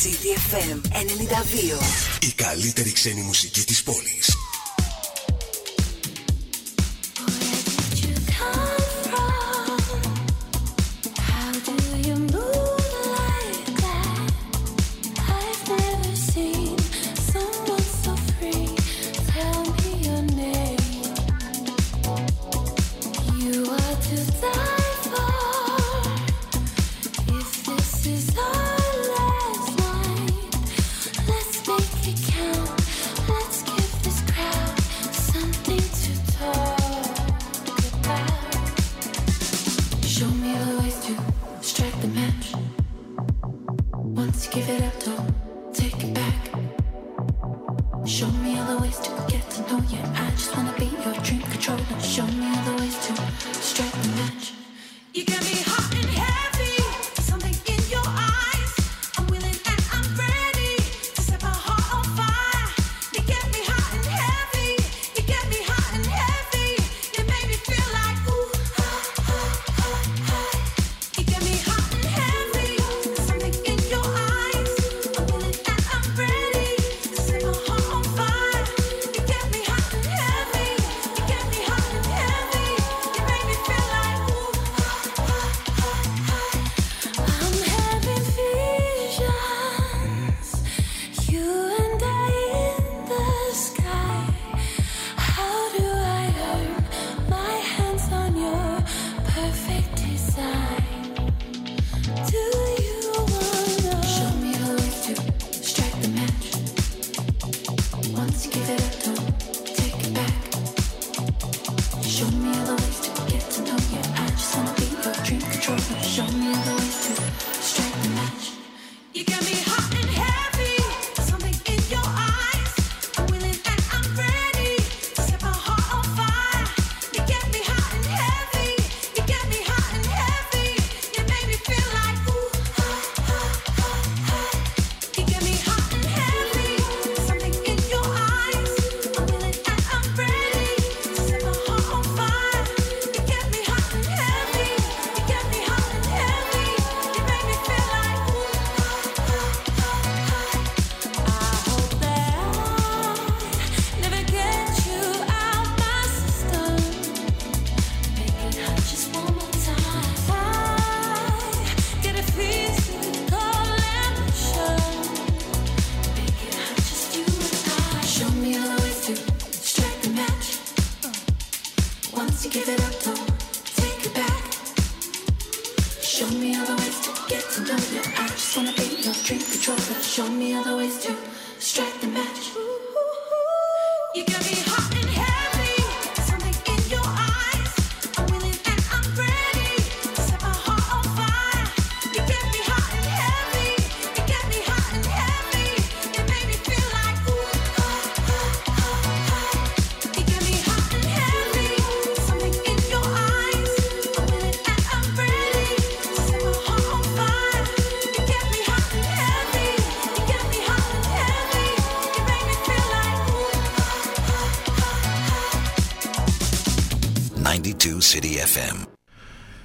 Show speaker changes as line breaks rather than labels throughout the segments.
CDFM 92.
Η καλύτερη ξένη μουσική της πόλης.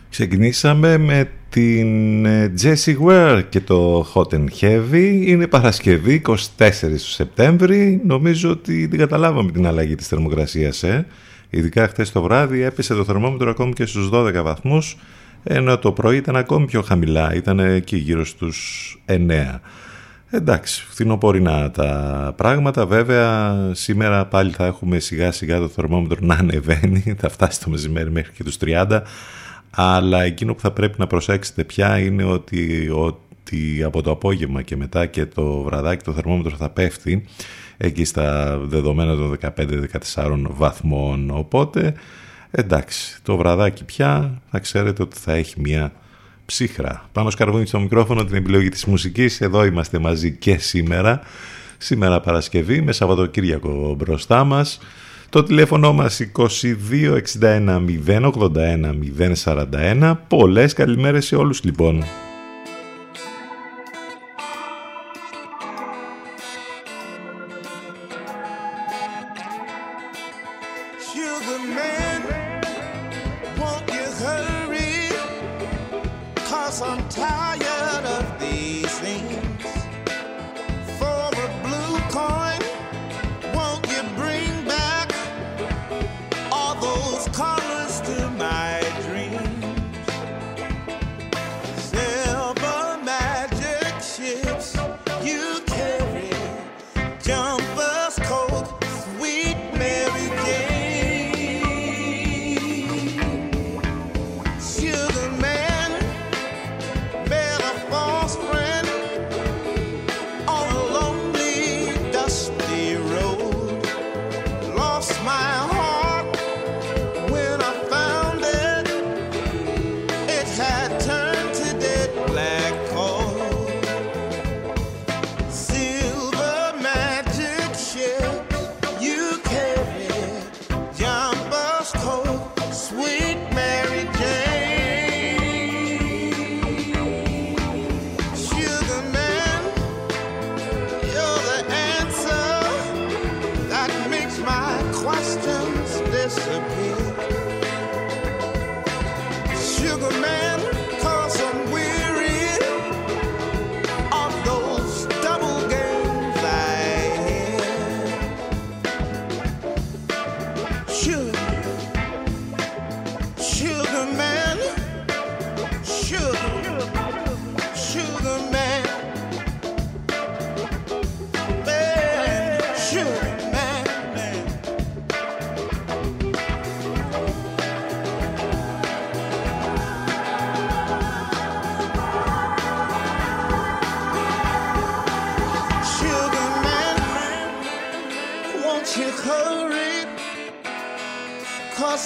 Ξεκινήσαμε με την ε, Jessie Ware και το Hot and Heavy. Είναι Παρασκευή 24 του Σεπτέμβρη. Νομίζω ότι την καταλάβαμε την αλλαγή της θερμοκρασίας. Ε. Ειδικά χτες το βράδυ έπεσε το θερμόμετρο ακόμη και στους 12 βαθμούς ενώ το πρωί ήταν ακόμη πιο χαμηλά, ήταν εκεί γύρω στους 9. Εντάξει, φθινοπορεινά τα πράγματα. Βέβαια, σήμερα πάλι θα έχουμε σιγά σιγά το θερμόμετρο να ανεβαίνει. Θα φτάσει το μεσημέρι μέχρι και τους 30 αλλά εκείνο που θα πρέπει να προσέξετε πια είναι ότι, ότι από το απόγευμα και μετά και το βραδάκι το θερμόμετρο θα πέφτει εκεί στα δεδομένα των 15-14 βαθμών οπότε εντάξει το βραδάκι πια θα ξέρετε ότι θα έχει μια ψύχρα πάνω σκαρβούνι στο μικρόφωνο την επιλογή της μουσικής εδώ είμαστε μαζί και σήμερα σήμερα Παρασκευή με Σαββατοκύριακο μπροστά μας το τηλέφωνο μας 2261 081 041. Πολλές καλημέρες σε όλους λοιπόν.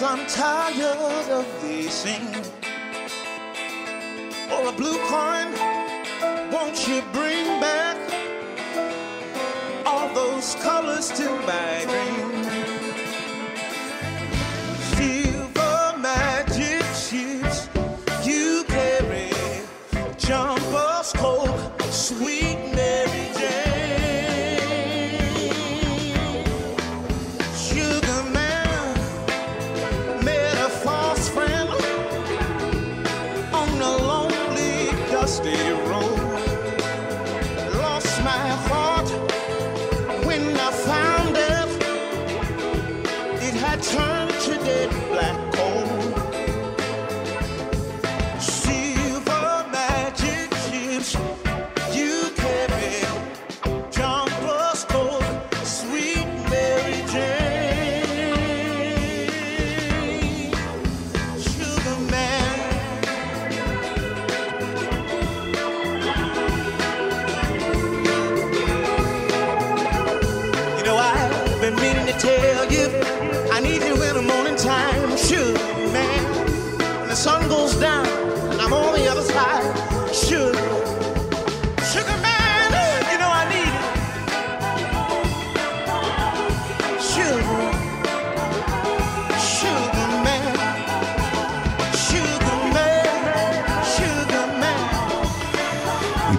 I'm tired of guessing. Or a blue coin, won't you bring back all those colors to my dream?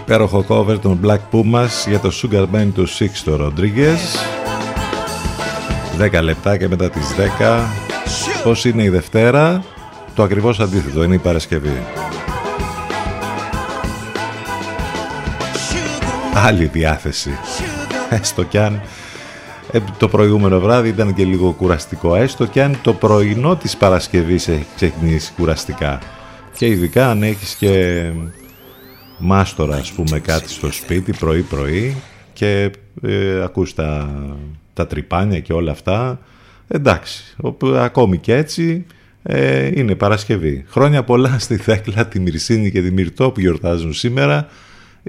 Υπέροχο cover των Black Pumas για το Sugar Band του Sixto Rodriguez. 10 λεπτά και μετά τις 10. Πώς είναι η Δευτέρα, το ακριβώς αντίθετο, είναι η Παρασκευή. Άλλη διάθεση. Έστω κι αν ε, το προηγούμενο βράδυ ήταν και λίγο κουραστικό. Έστω κι αν το πρωινό της Παρασκευής έχει ξεκινήσει κουραστικά. Και ειδικά αν έχεις και μάστορα ας πούμε κάτι στο σπίτι πρωί πρωί και ε, ακούς τα, τα τρυπάνια και όλα αυτά εντάξει, όπου, ακόμη και έτσι ε, είναι Παρασκευή. Χρόνια πολλά στη Θέκλα, τη Μυρσίνη και τη Μυρτό που γιορτάζουν σήμερα.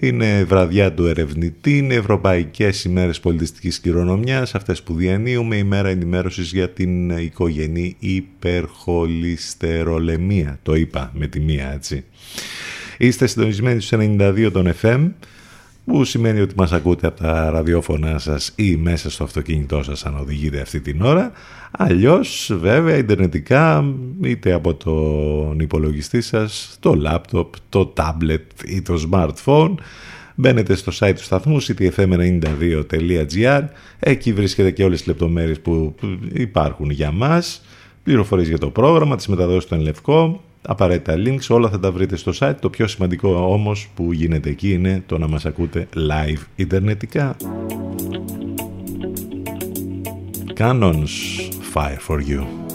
Είναι βραδιά του ερευνητή, είναι Ευρωπαϊκές ημέρες πολιτιστικής κληρονομιάς, αυτές που διανύουμε, ημέρα ενημέρωσης για την οικογενή υπερχολυστερολεμία. Το είπα με τη μία έτσι. Είστε συντονισμένοι στους 92 των FM, που σημαίνει ότι μας ακούτε από τα ραδιόφωνά σας ή μέσα στο αυτοκίνητό σας αν οδηγείτε αυτή την ώρα. Αλλιώς βέβαια ιντερνετικά είτε από τον υπολογιστή σας, το λάπτοπ, το tablet ή το smartphone Μπαίνετε στο site του σταθμού ctfm92.gr Εκεί βρίσκεται και όλες τις λεπτομέρειες που υπάρχουν για μας Πληροφορίες για το πρόγραμμα, τις μεταδόσεις του Ενλευκό απαραίτητα links, όλα θα τα βρείτε στο site. Το πιο σημαντικό όμως που γίνεται εκεί είναι το να μας ακούτε live ιντερνετικά. Canons, fire for you.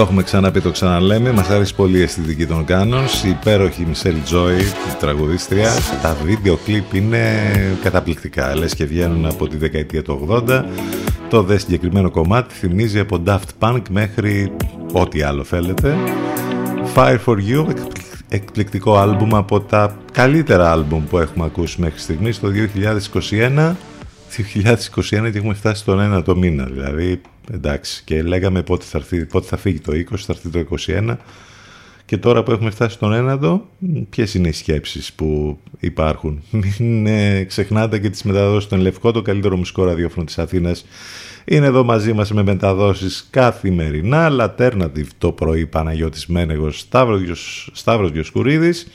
Το έχουμε ξαναπεί, το ξαναλέμε. Μας άρεσε πολύ η αισθητική των Κάνons. Η υπέροχη Μισελ Τζόι, η τραγουδίστρια. Τα βίντεο κλιπ είναι καταπληκτικά. Λες και βγαίνουν από τη δεκαετία του 80. Το δε συγκεκριμένο κομμάτι θυμίζει από Daft Punk μέχρι ό,τι άλλο θέλετε. Fire for You, εκπληκτικό άλμπουμ από τα καλύτερα άλμπουμ που έχουμε ακούσει μέχρι στιγμής το 2021. 2021 και έχουμε φτάσει στον ένα το μήνα, δηλαδή εντάξει και λέγαμε πότε θα, έρθει, πότε θα φύγει το 20, θα έρθει το 21 και τώρα που έχουμε φτάσει στον ένατο, ποιες είναι οι σκέψεις που υπάρχουν; Μην ε, ξεχνάτε και τις μεταδόσεις στον Λευκό, το καλύτερο μουσικό ραδιόφωνο της Αθήνας. Είναι εδώ μαζί μας με μεταδόσεις καθημερινά. Alternative το πρωί Παναγιώτης Μένεγος, Σταύρος, Σταύρος Διοσκουρίδης.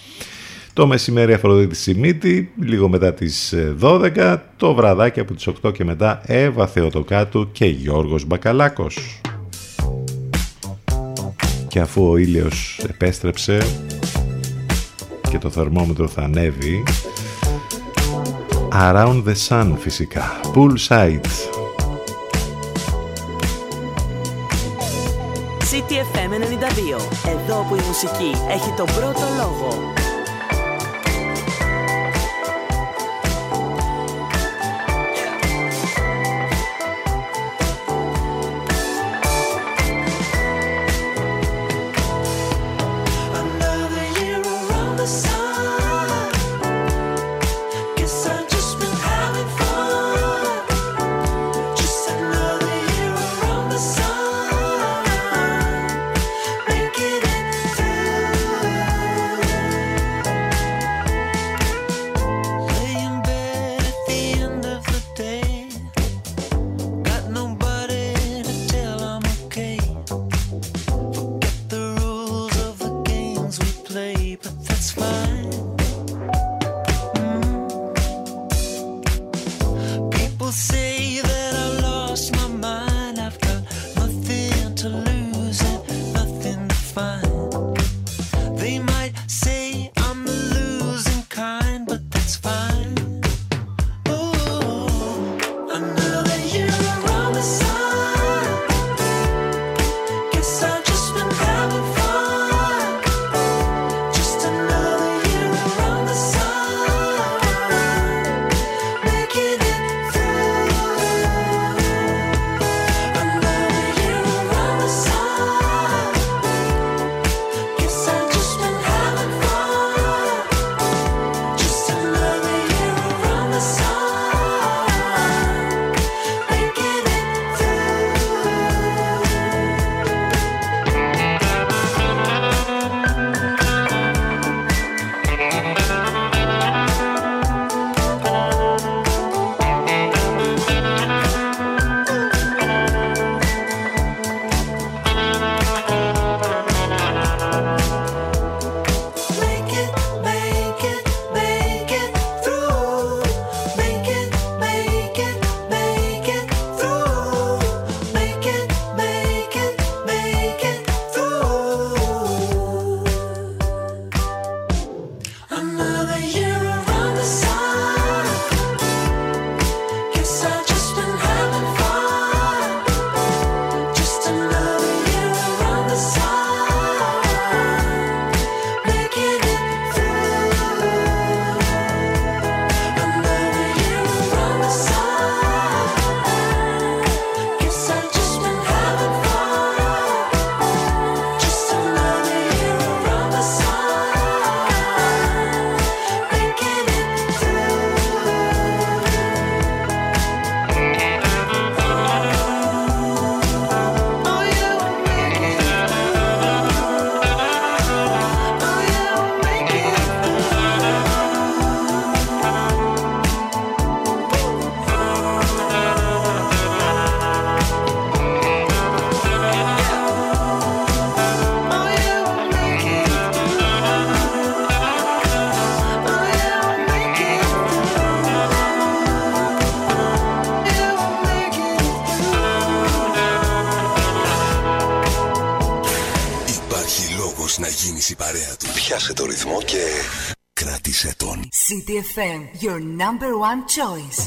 Το μεσημέρι Αφροδίτη Σιμίτη, λίγο μετά τις 12, ε, το βραδάκι από τις 8 και μετά Εύα Θεοτοκάτου και Γιώργος Μπακαλάκος. Και αφού ο ήλιος επέστρεψε και το θερμόμετρο θα ανέβει, Around the Sun φυσικά, Poolside.
CTFM 92, εδώ που η μουσική έχει τον πρώτο λόγο.
FM, your number one choice.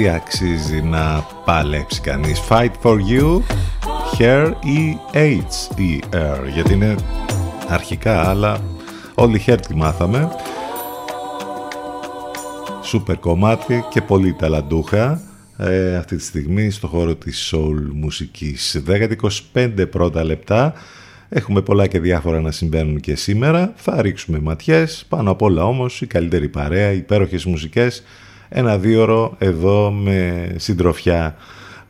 γιατί αξίζει να παλέψει κανείς. Fight for you, hair ή H-E-R, γιατί είναι αρχικά, αλλά όλοι hair τη μάθαμε. Σούπερ κομμάτι και πολύ ταλαντούχα. Ε, αυτή τη στιγμή στο χώρο της soul μουσικής 10-25 πρώτα λεπτά Έχουμε πολλά και διάφορα να συμβαίνουν και σήμερα. Θα ρίξουμε ματιές, πάνω απ' όλα όμως η καλύτερη παρέα, οι υπέροχες μουσικές ένα δίωρο εδώ με συντροφιά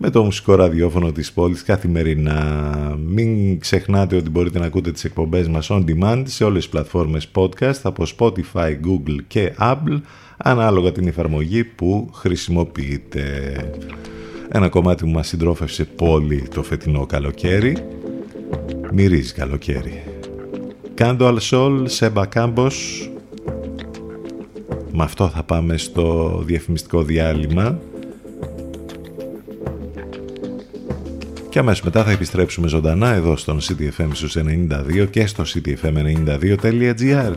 με το μουσικό ραδιόφωνο της πόλης καθημερινά. Μην ξεχνάτε ότι μπορείτε να ακούτε τις εκπομπές μας on demand σε όλες τις πλατφόρμες podcast από Spotify, Google και Apple ανάλογα την εφαρμογή που χρησιμοποιείτε. Ένα κομμάτι που μας συντρόφευσε πολύ το φετινό καλοκαίρι. Μυρίζει καλοκαίρι. Κάντο Αλσόλ, Σέμπα με αυτό θα πάμε στο διαφημιστικό διάλειμμα. Και αμέσως μετά θα επιστρέψουμε ζωντανά εδώ στον CTFM στους 92 και στο ctfm92.gr.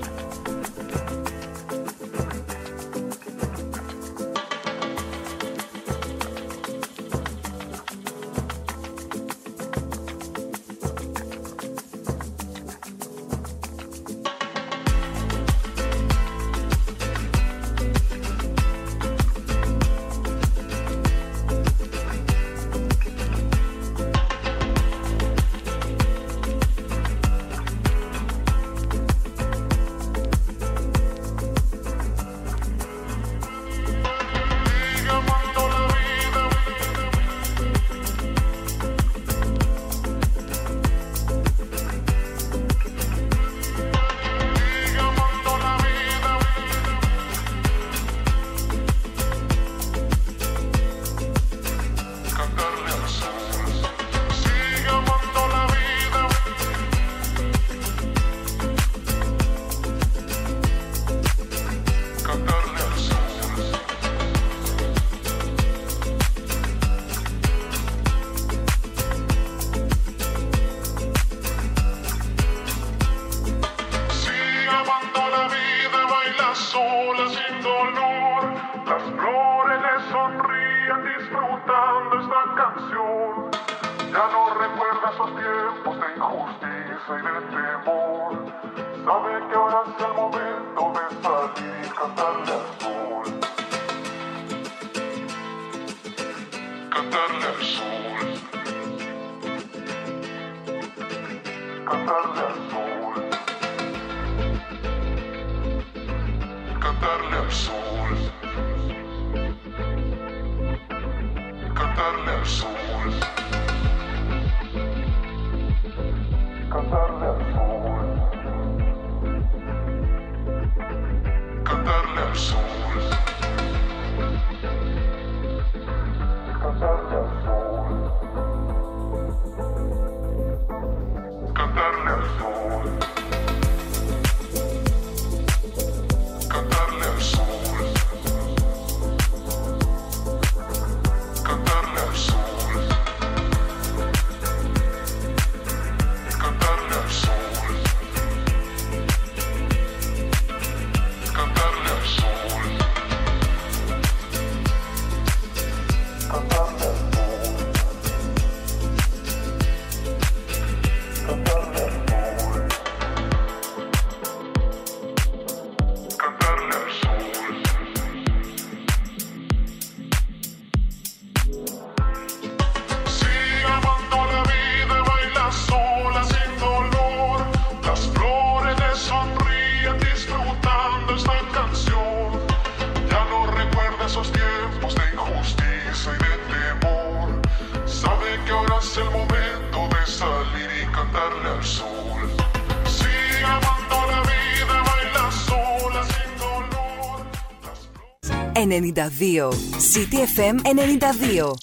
CTFM 92.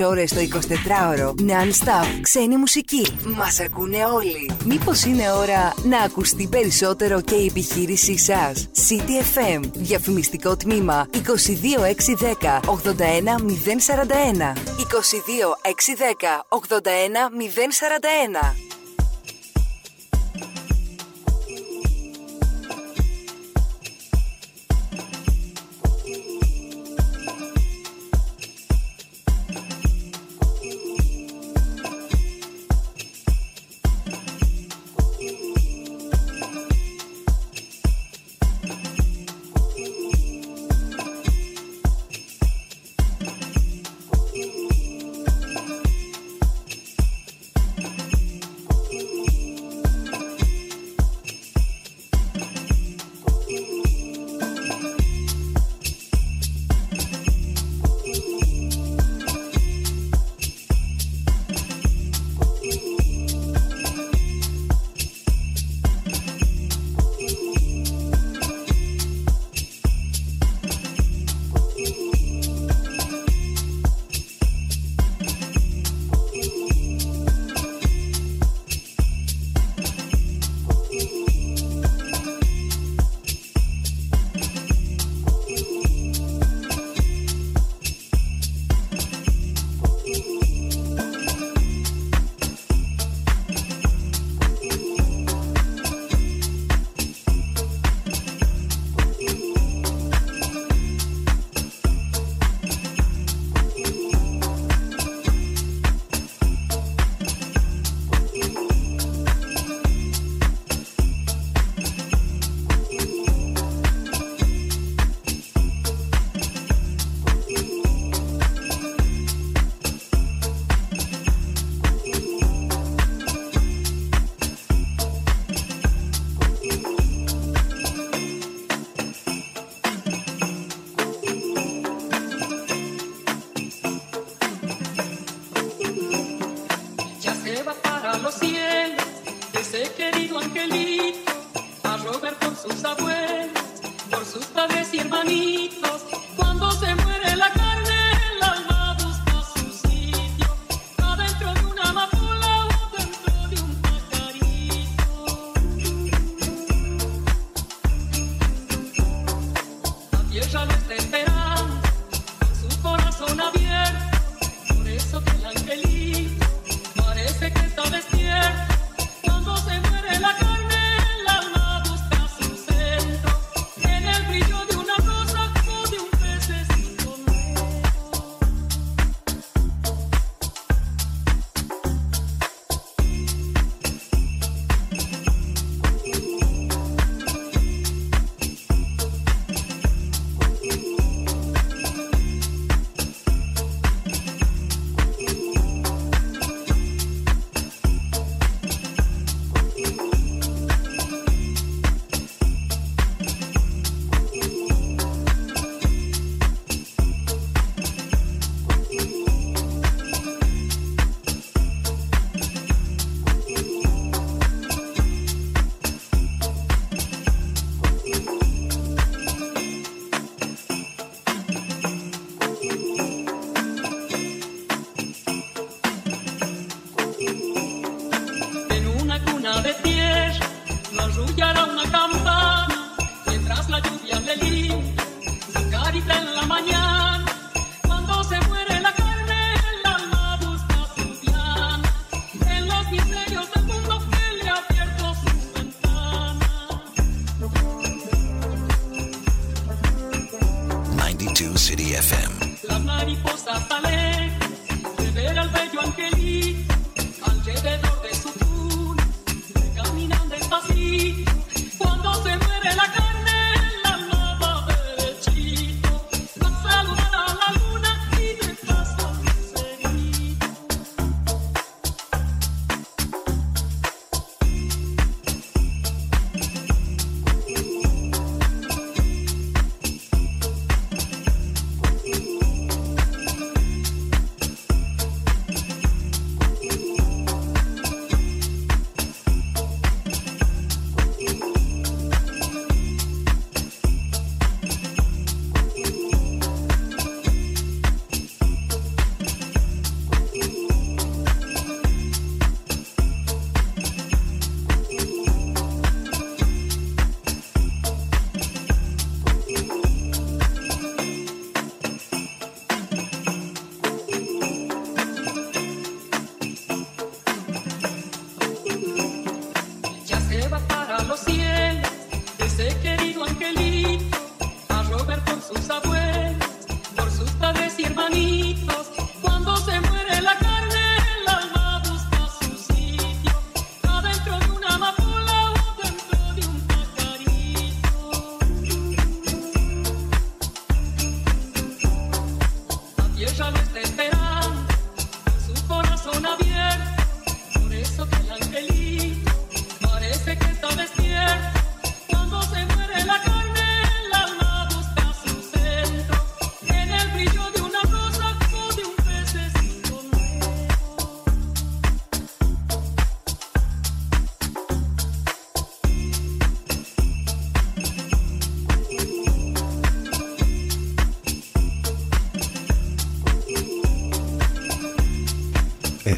24 ώρες το 24ωρο. Non-stop. Ξένη μουσική. Μας ακούνε όλοι. Μήπως είναι ώρα να ακουστεί περισσότερο και η επιχείρησή σας; CTFM. Διαφημιστικό τμήμα 22610 81041. 22610 81041.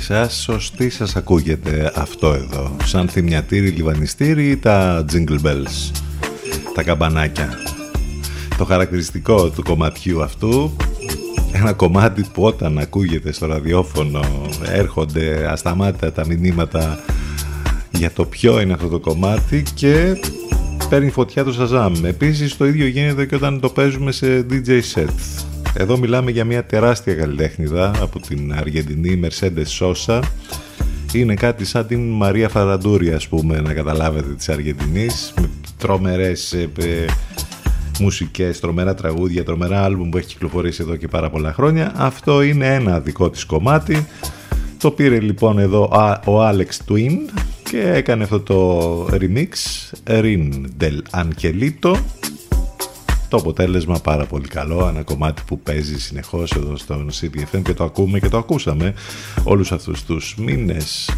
σας σωστή σας ακούγεται αυτό εδώ σαν θυμιατήρι λιβανιστήρι τα jingle bells τα καμπανάκια το χαρακτηριστικό του κομματιού αυτού ένα κομμάτι που όταν ακούγεται στο ραδιόφωνο έρχονται ασταμάτητα τα μηνύματα για το ποιο είναι αυτό το κομμάτι και παίρνει φωτιά το Σαζάμ. Επίσης το ίδιο γίνεται και όταν το παίζουμε σε DJ set. Εδώ μιλάμε για μια τεράστια καλλιτέχνηδα από την Αργεντινή Mercedes Sosa. Είναι κάτι σαν την Μαρία Φαραντούρη, ας πούμε, να καταλάβετε, της Αργεντινής. Με τρομερές ε, ε μουσικές, τρομερά τραγούδια, τρομερά άλμπουμ που έχει κυκλοφορήσει εδώ και πάρα πολλά χρόνια. Αυτό είναι ένα δικό της κομμάτι. Το πήρε λοιπόν εδώ ο Alex Twin και έκανε αυτό το remix Rin del Angelito το αποτέλεσμα πάρα πολύ καλό. Ένα κομμάτι που παίζει συνεχώς εδώ στον CDFM και το ακούμε και το ακούσαμε όλους αυτούς τους μήνες.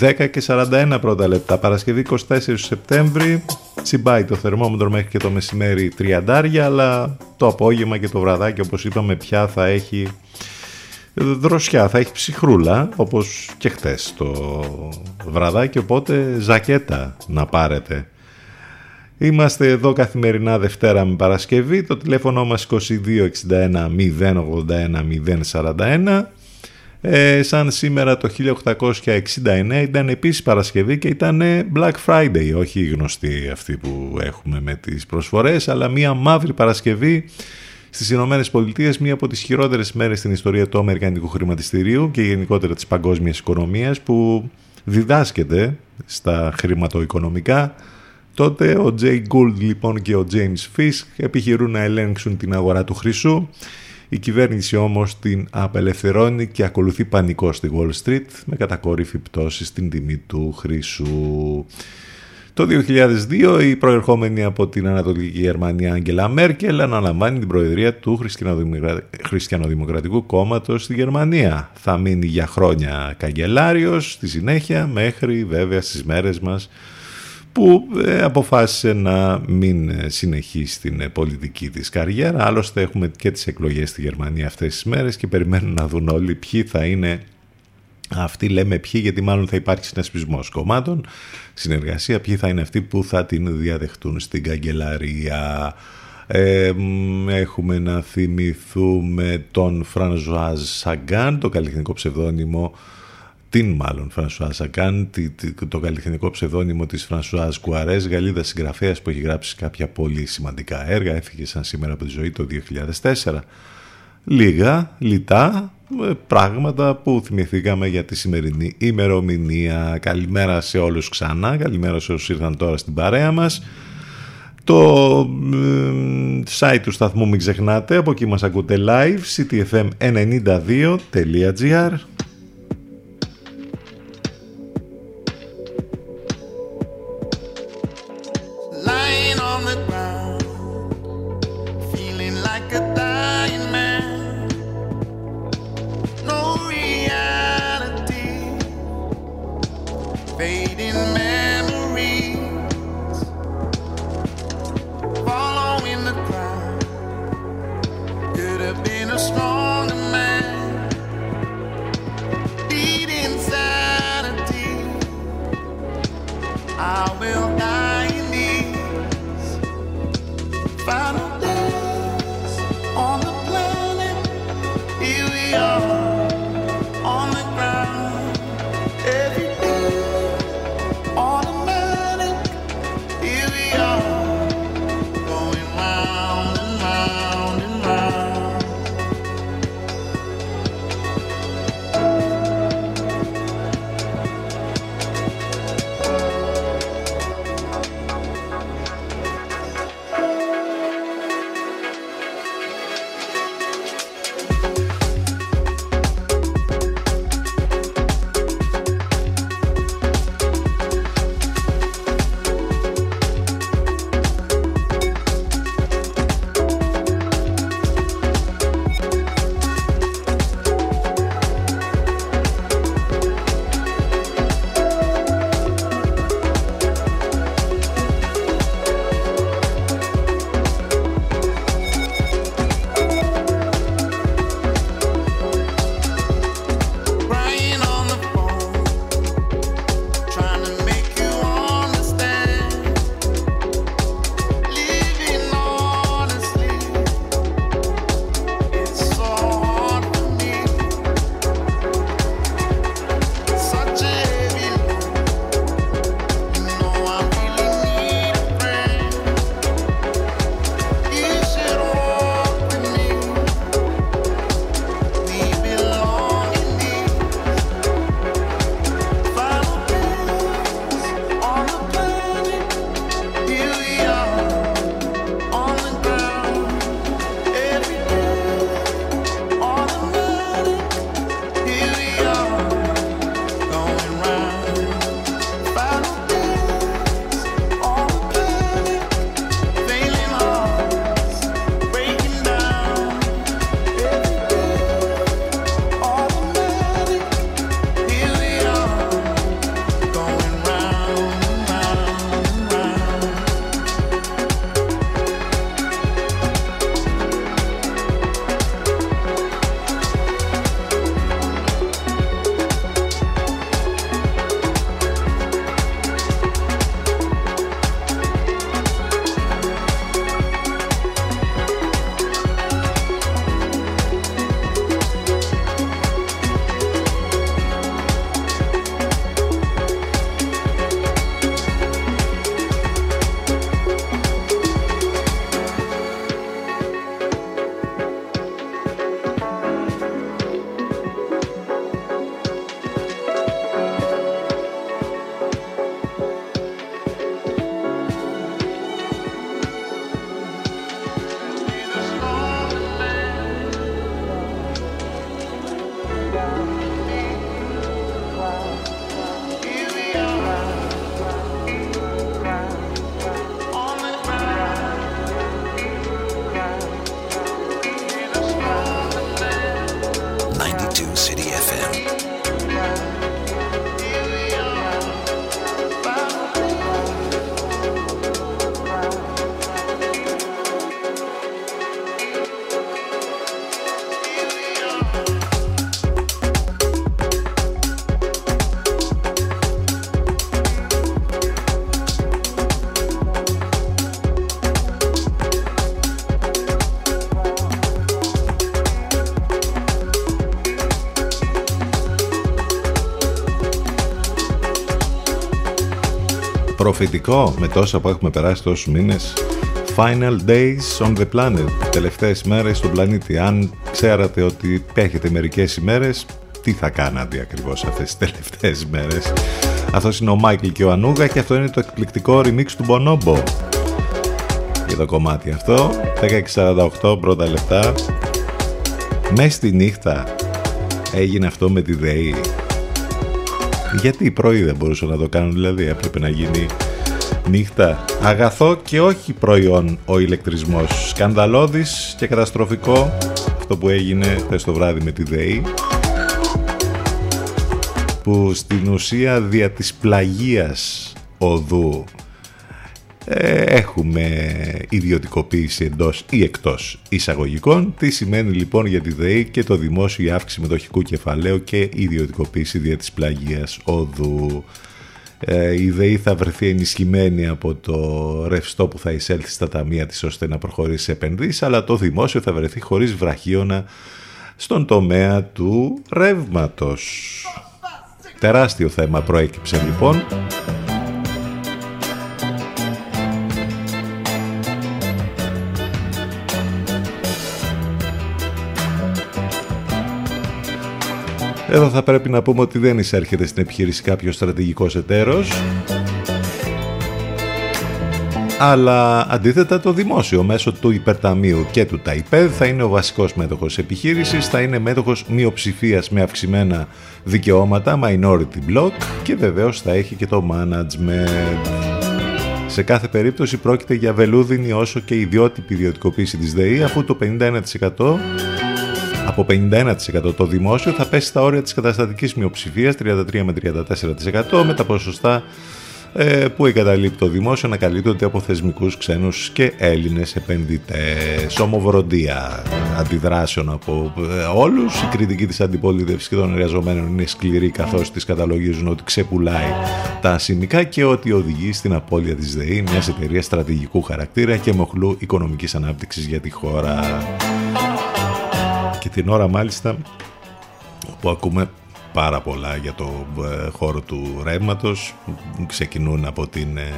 10 και 41 πρώτα λεπτά, Παρασκευή 24 Σεπτέμβρη. Τσιμπάει το θερμόμετρο μέχρι και το μεσημέρι τριαντάρια, αλλά το απόγευμα και το βραδάκι, όπως είπαμε, πια θα έχει δροσιά, θα έχει ψυχρούλα, όπως και χτες το βραδάκι, οπότε ζακέτα να πάρετε. Είμαστε εδώ καθημερινά Δευτέρα με Παρασκευή, το τηλέφωνο μας 2261 081 041 ε, σαν σήμερα το 1869 ήταν επίσης Παρασκευή και ήταν Black Friday, όχι η γνωστή αυτή που έχουμε με τις προσφορές, αλλά μια μαύρη Παρασκευή στις Ηνωμένες Πολιτείες, μία από τις χειρότερες μέρες στην ιστορία του Αμερικανικού χρηματιστηρίου και γενικότερα της παγκόσμιας οικονομίας που διδάσκεται στα χρηματοοικονομικά. Τότε ο Jay Gould λοιπόν και ο James Fisk επιχειρούν να ελέγξουν την αγορά του χρυσού η κυβέρνηση όμως την απελευθερώνει και ακολουθεί πανικό στη Wall Street με κατακόρυφη πτώση στην τιμή του χρυσού. Το 2002 η προερχόμενη από την Ανατολική Γερμανία Άγγελα Μέρκελ αναλαμβάνει την προεδρία του Χριστιανοδημοκρατικού Κόμματος στη Γερμανία. Θα μείνει για χρόνια καγκελάριος στη συνέχεια μέχρι βέβαια στις μέρες μας που ε, αποφάσισε να μην ε, συνεχίσει την ε, πολιτική της καριέρα. Άλλωστε έχουμε και τις εκλογές στη Γερμανία αυτές τις μέρες και περιμένουν να δουν όλοι ποιοι θα είναι αυτοί λέμε ποιοι γιατί μάλλον θα υπάρχει συνασπισμός κομμάτων, συνεργασία, ποιοι θα είναι αυτοί που θα την διαδεχτούν στην καγκελαρία. έχουμε να θυμηθούμε τον Φρανσουάζ Σαγκάν, το καλλιτεχνικό ψευδόνυμο την μάλλον Φρανσουάζ Σαγκάν, το καλλιτεχνικό ψευδόνυμο της Φρανσουάζ Κουαρέζ, Γαλλίδα συγγραφέας που έχει γράψει κάποια πολύ σημαντικά έργα, έφυγε σαν σήμερα από τη ζωή το 2004. Λίγα, λιτά, ε, πράγματα που θυμηθήκαμε για τη σημερινή ημερομηνία. Καλημέρα σε όλους ξανά, καλημέρα σε όσους ήρθαν τώρα στην παρέα μας. Το ε, site του σταθμού μην ξεχνάτε, από εκεί μας ακούτε live, ctfm92.gr προφητικό με τόσα που έχουμε περάσει τόσους μήνες. Final days on the planet. Τελευταίες μέρες στον πλανήτη. Αν ξέρατε ότι έχετε μερικές ημέρες, τι θα κάνατε ακριβώς αυτές τις τελευταίες μέρες; Αυτός είναι ο Μάικλ και ο Ανούγα και αυτό είναι το εκπληκτικό remix του Bonobo. Για το κομμάτι αυτό, 10.48 πρώτα λεπτά. Μες στη νύχτα έγινε αυτό με τη ΔΕΗ. Γιατί οι πρωί δεν μπορούσαν να το κάνουν, δηλαδή έπρεπε να γίνει νύχτα. Αγαθό και όχι προϊόν ο ηλεκτρισμός. Σκανδαλώδης και καταστροφικό αυτό που έγινε χθες το βράδυ με τη ΔΕΗ που στην ουσία δια της πλαγίας οδού ε, έχουμε ιδιωτικοποίηση εντός ή εκτός εισαγωγικών. Τι σημαίνει λοιπόν για τη ΔΕΗ και το δημόσιο η αύξηση μετοχικού κεφαλαίου και ιδιωτικοποίηση δια της πλαγίας οδού. Ε, η ΔΕΗ θα βρεθεί ενισχυμένη από το ρευστό που θα εισέλθει στα ταμεία της ώστε να προχωρήσει σε επενδύσεις, αλλά το δημόσιο θα βρεθεί χωρίς βραχίωνα στον τομέα του ρεύματος. Τεράστιο θέμα προέκυψε λοιπόν. Εδώ θα πρέπει να πούμε ότι δεν εισέρχεται στην επιχείρηση κάποιος στρατηγικός εταίρος αλλά αντίθετα το δημόσιο μέσω του υπερταμείου και του ΤΑΙΠΕΔ θα είναι ο βασικός μέτοχος επιχείρησης, θα είναι μέτοχος μειοψηφίας με αυξημένα δικαιώματα, minority block και βεβαίως θα έχει και το management. Σε κάθε περίπτωση πρόκειται για βελούδινη όσο και ιδιότυπη ιδιωτικοποίηση της ΔΕΗ αφού το 51% από 51% το δημόσιο θα πέσει στα όρια της καταστατικής μειοψηφίας 33 με 34% με τα ποσοστά ε, που εγκαταλείπει το δημόσιο να καλύπτονται από θεσμικούς ξένους και Έλληνες επενδυτές. Ομοβροντία αντιδράσεων από ε, όλους. Η κριτική της αντιπολίτευσης και των εργαζομένων είναι σκληρή καθώς τις καταλογίζουν ότι ξεπουλάει τα ασημικά και ότι οδηγεί στην απώλεια της ΔΕΗ μιας εταιρείας στρατηγικού χαρακτήρα και μοχλού οικονομικής ανάπτυξης για τη χώρα. Και την ώρα μάλιστα που ακούμε πάρα πολλά για το ε, χώρο του ρεύματος. Ξεκινούν από την ε,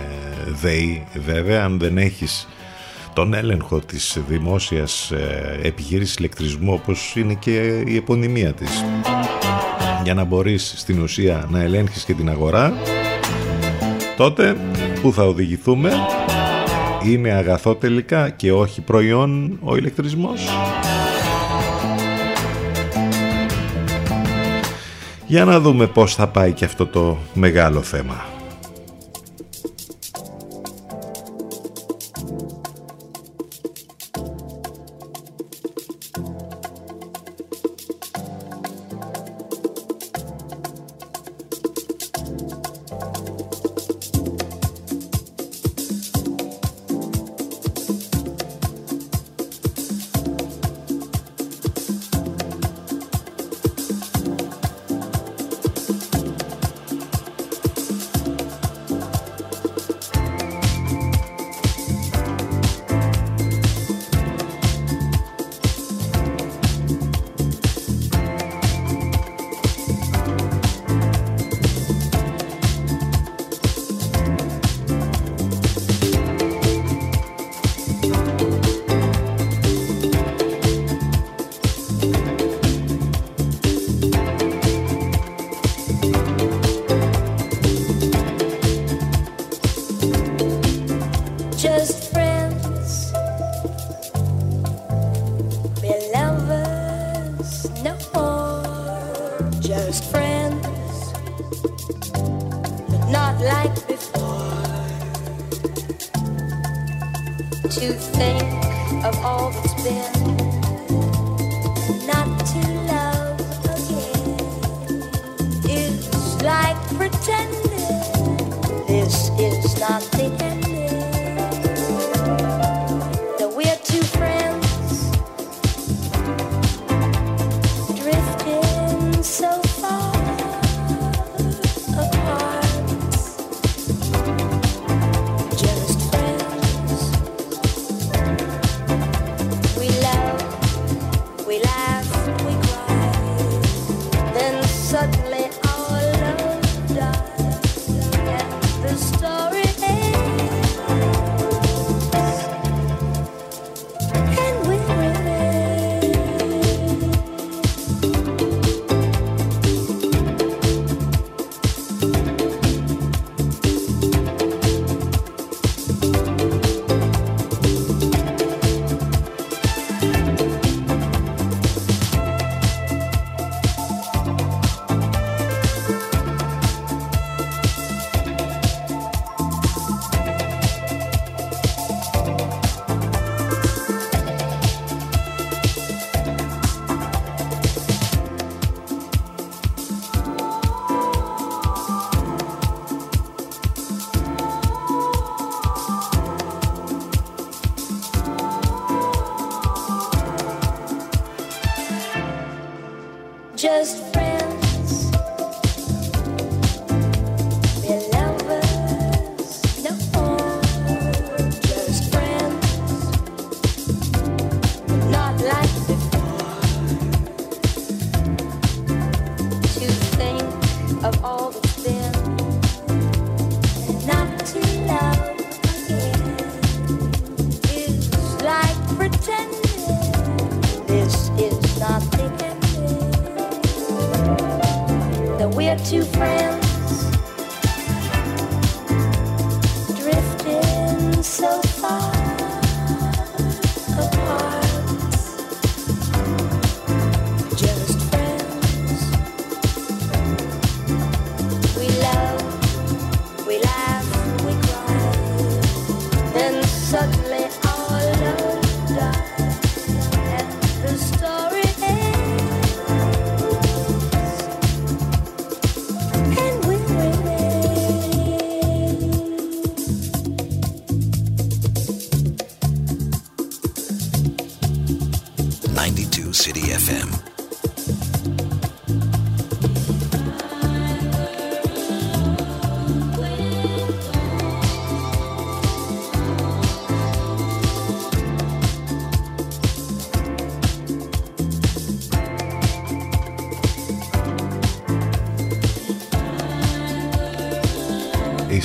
ΔΕΗ βέβαια. Αν δεν έχεις τον έλεγχο της δημόσιας ε, επιχείρησης ηλεκτρισμού όπως είναι και η επωνυμία της. Για να μπορείς στην ουσία να ελέγχεις και την αγορά τότε που θα οδηγηθούμε είναι αγαθό τελικά και όχι προϊόν ο ηλεκτρισμός Για να δούμε πώς θα πάει και αυτό το μεγάλο θέμα.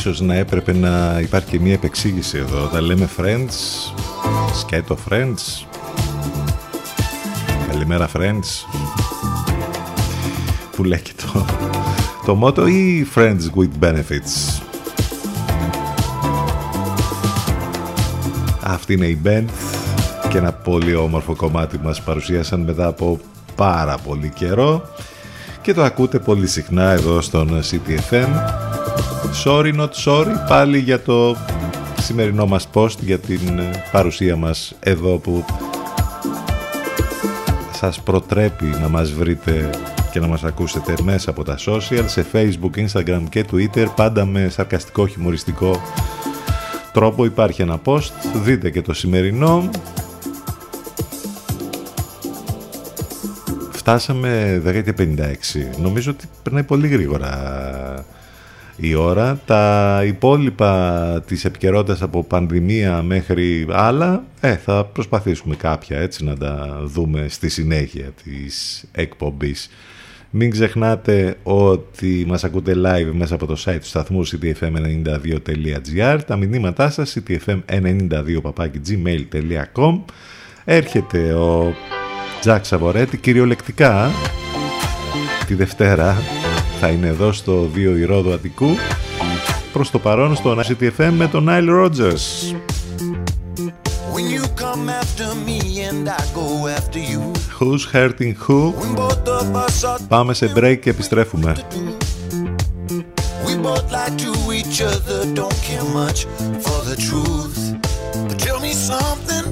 Ίσως να έπρεπε να υπάρχει και μια επεξήγηση εδώ. Όταν λέμε friends, σκέτο friends, καλημέρα friends, που λέει και το, το μότο ή friends with benefits. Αυτή είναι η band και ένα πολύ όμορφο κομμάτι που μας παρουσίασαν μετά από πάρα πολύ καιρό και το ακούτε πολύ συχνά εδώ στον CTFM. Sorry not sorry πάλι για το σημερινό μας post για την ε, παρουσία μας εδώ που σας προτρέπει να μας βρείτε και να μας ακούσετε μέσα από τα social σε facebook, instagram και twitter πάντα με σαρκαστικό χιουμοριστικό τρόπο υπάρχει ένα post. Δείτε και το σημερινό. Φτάσαμε 10 56 νομίζω ότι περνάει πολύ γρήγορα η ώρα. Τα υπόλοιπα της επικαιρότητας από πανδημία μέχρι άλλα, ε, θα προσπαθήσουμε κάποια έτσι να τα δούμε στη συνέχεια της εκπομπής. Μην ξεχνάτε ότι μας ακούτε live μέσα από το site του σταθμού ctfm92.gr τα μηνύματά σας ctfm92.gmail.com Έρχεται ο Τζακ Σαβορέτη κυριολεκτικά τη Δευτέρα θα είναι εδώ στο 2 Ηρώδου Αττικού προς το παρόν στο CTFM με τον Nile Rogers.
When you come after me and I go after you.
Who's hurting who?
When both of us are
Πάμε σε break και επιστρέφουμε.
We both lie to each other, don't care much for the truth. But tell me something,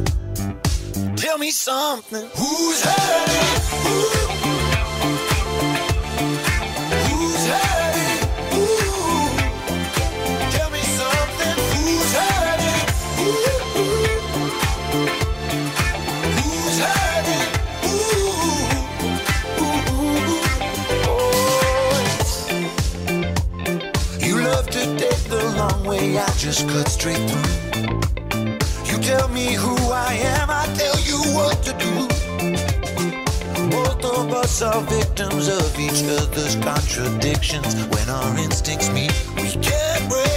tell me something. Who's hurting? Who? I just cut straight through. You tell me who I am, I tell you what to do. Both of us are victims of each other's contradictions. When our instincts meet, we can't break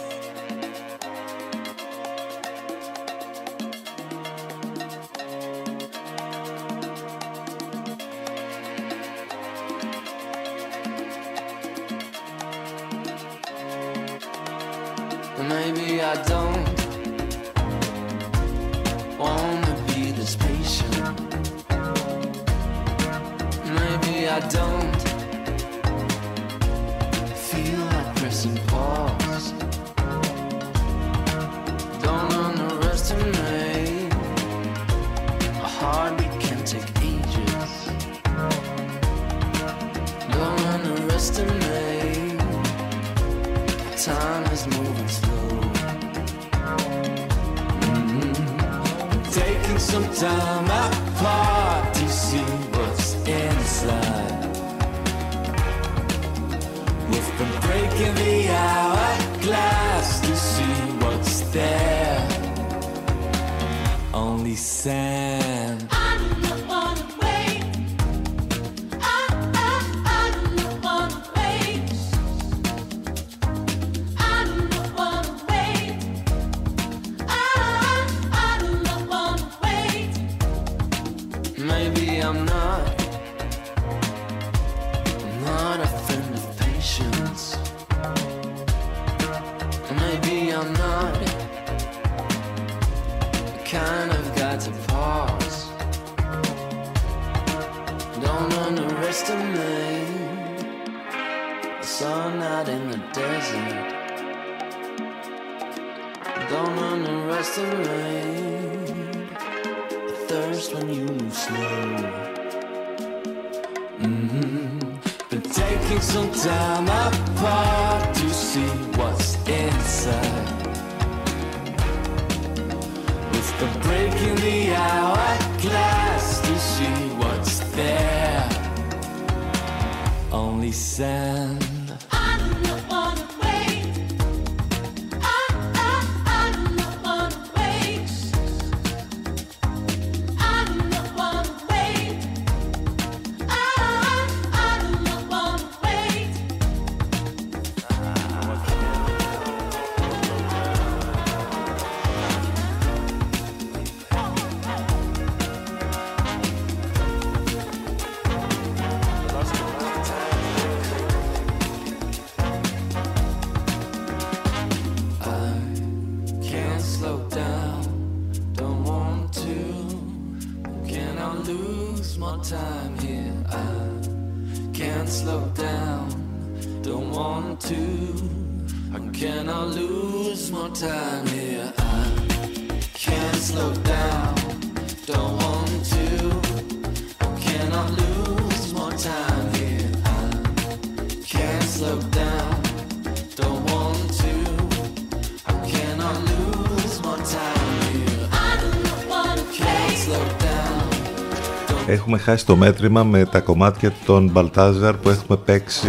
Έχουμε χάσει το μέτρημα με τα κομμάτια των Μπαλτάζαρ που έχουμε παίξει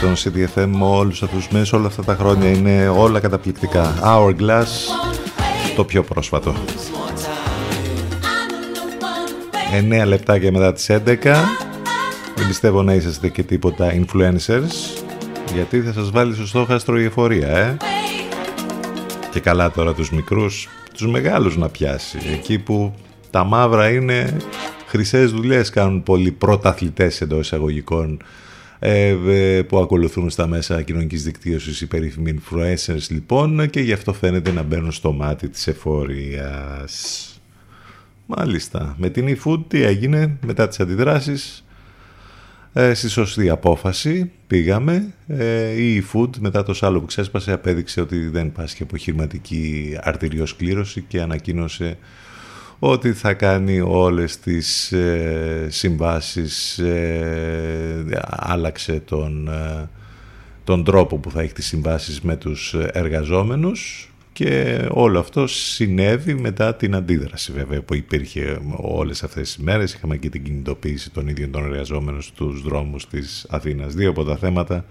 τον CDFM όλους αυτούς τους μέσα όλα αυτά τα χρόνια είναι όλα καταπληκτικά. Hourglass, το πιο πρόσφατο. 9 λεπτά και μετά τις 11. Δεν πιστεύω να είσαστε και τίποτα influencers, γιατί θα σας βάλει στο στόχαστρο η εφορία, ε. Και καλά τώρα τους μικρούς, τους μεγάλους να πιάσει. Εκεί που τα μαύρα είναι χρυσές δουλειές κάνουν πολλοί πρωταθλητές εντός εισαγωγικών που ακολουθούν στα μέσα κοινωνικής δικτύωσης οι περίφημοι influencers λοιπόν και γι' αυτό φαίνεται να μπαίνουν στο μάτι της εφορίας. Μάλιστα. Με την eFood τι έγινε μετά τις αντιδράσεις; Ε, στη σωστή απόφαση πήγαμε. Ε, η eFood μετά το σάλο που ξέσπασε απέδειξε ότι δεν πάσχει από χειρηματική αρτηριοσκλήρωση και ανακοίνωσε ότι θα κάνει όλες τις ε, συμβάσεις, ε, άλλαξε τον, ε, τον τρόπο που θα έχει τις συμβάσεις με τους εργαζόμενους και όλο αυτό συνέβη μετά την αντίδραση βέβαια που υπήρχε όλες αυτές τις μέρες. Είχαμε και την κινητοποίηση των ίδιων των εργαζόμενων στους δρόμους της Αθήνας. Δύο από τα θέματα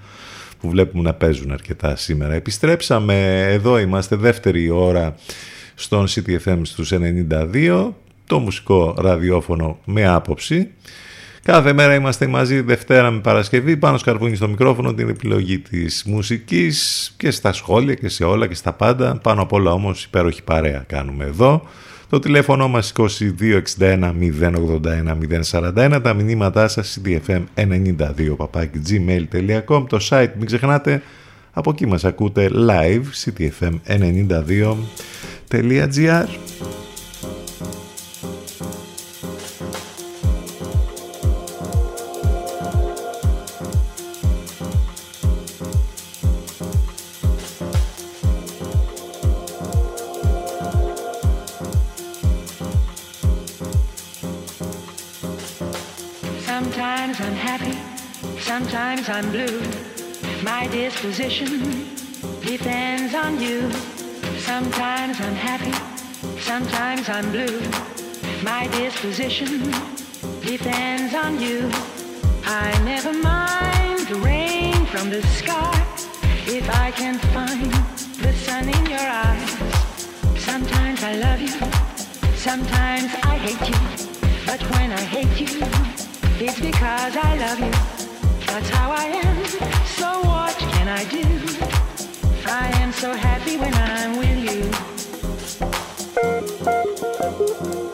που βλέπουμε να παίζουν αρκετά σήμερα. Επιστρέψαμε, εδώ είμαστε δεύτερη ώρα στον CTFM στους 92, το μουσικό ραδιόφωνο με άποψη. Κάθε μέρα είμαστε μαζί Δευτέρα με Παρασκευή, πάνω σκαρβούνι στο μικρόφωνο, την επιλογή της μουσικής και στα σχόλια και σε όλα και στα πάντα. Πάνω απ' όλα όμως υπέροχη παρέα κάνουμε εδώ. Το τηλέφωνο μας 2261 081 041, τα μηνύματά σας cdfm92 παπάκι gmail.com, το site μην ξεχνάτε, από εκεί μας ακούτε live ctfm92.gr
Sometimes I'm happy, sometimes I'm blue. My disposition depends on you. Sometimes I'm happy, sometimes I'm blue. My disposition depends on you. I never mind the rain from the sky if I can find the sun in your eyes. Sometimes I love you, sometimes I hate you. But when I hate you, it's because I love you. That's how I am. So what can I do? I am so happy when I'm with you.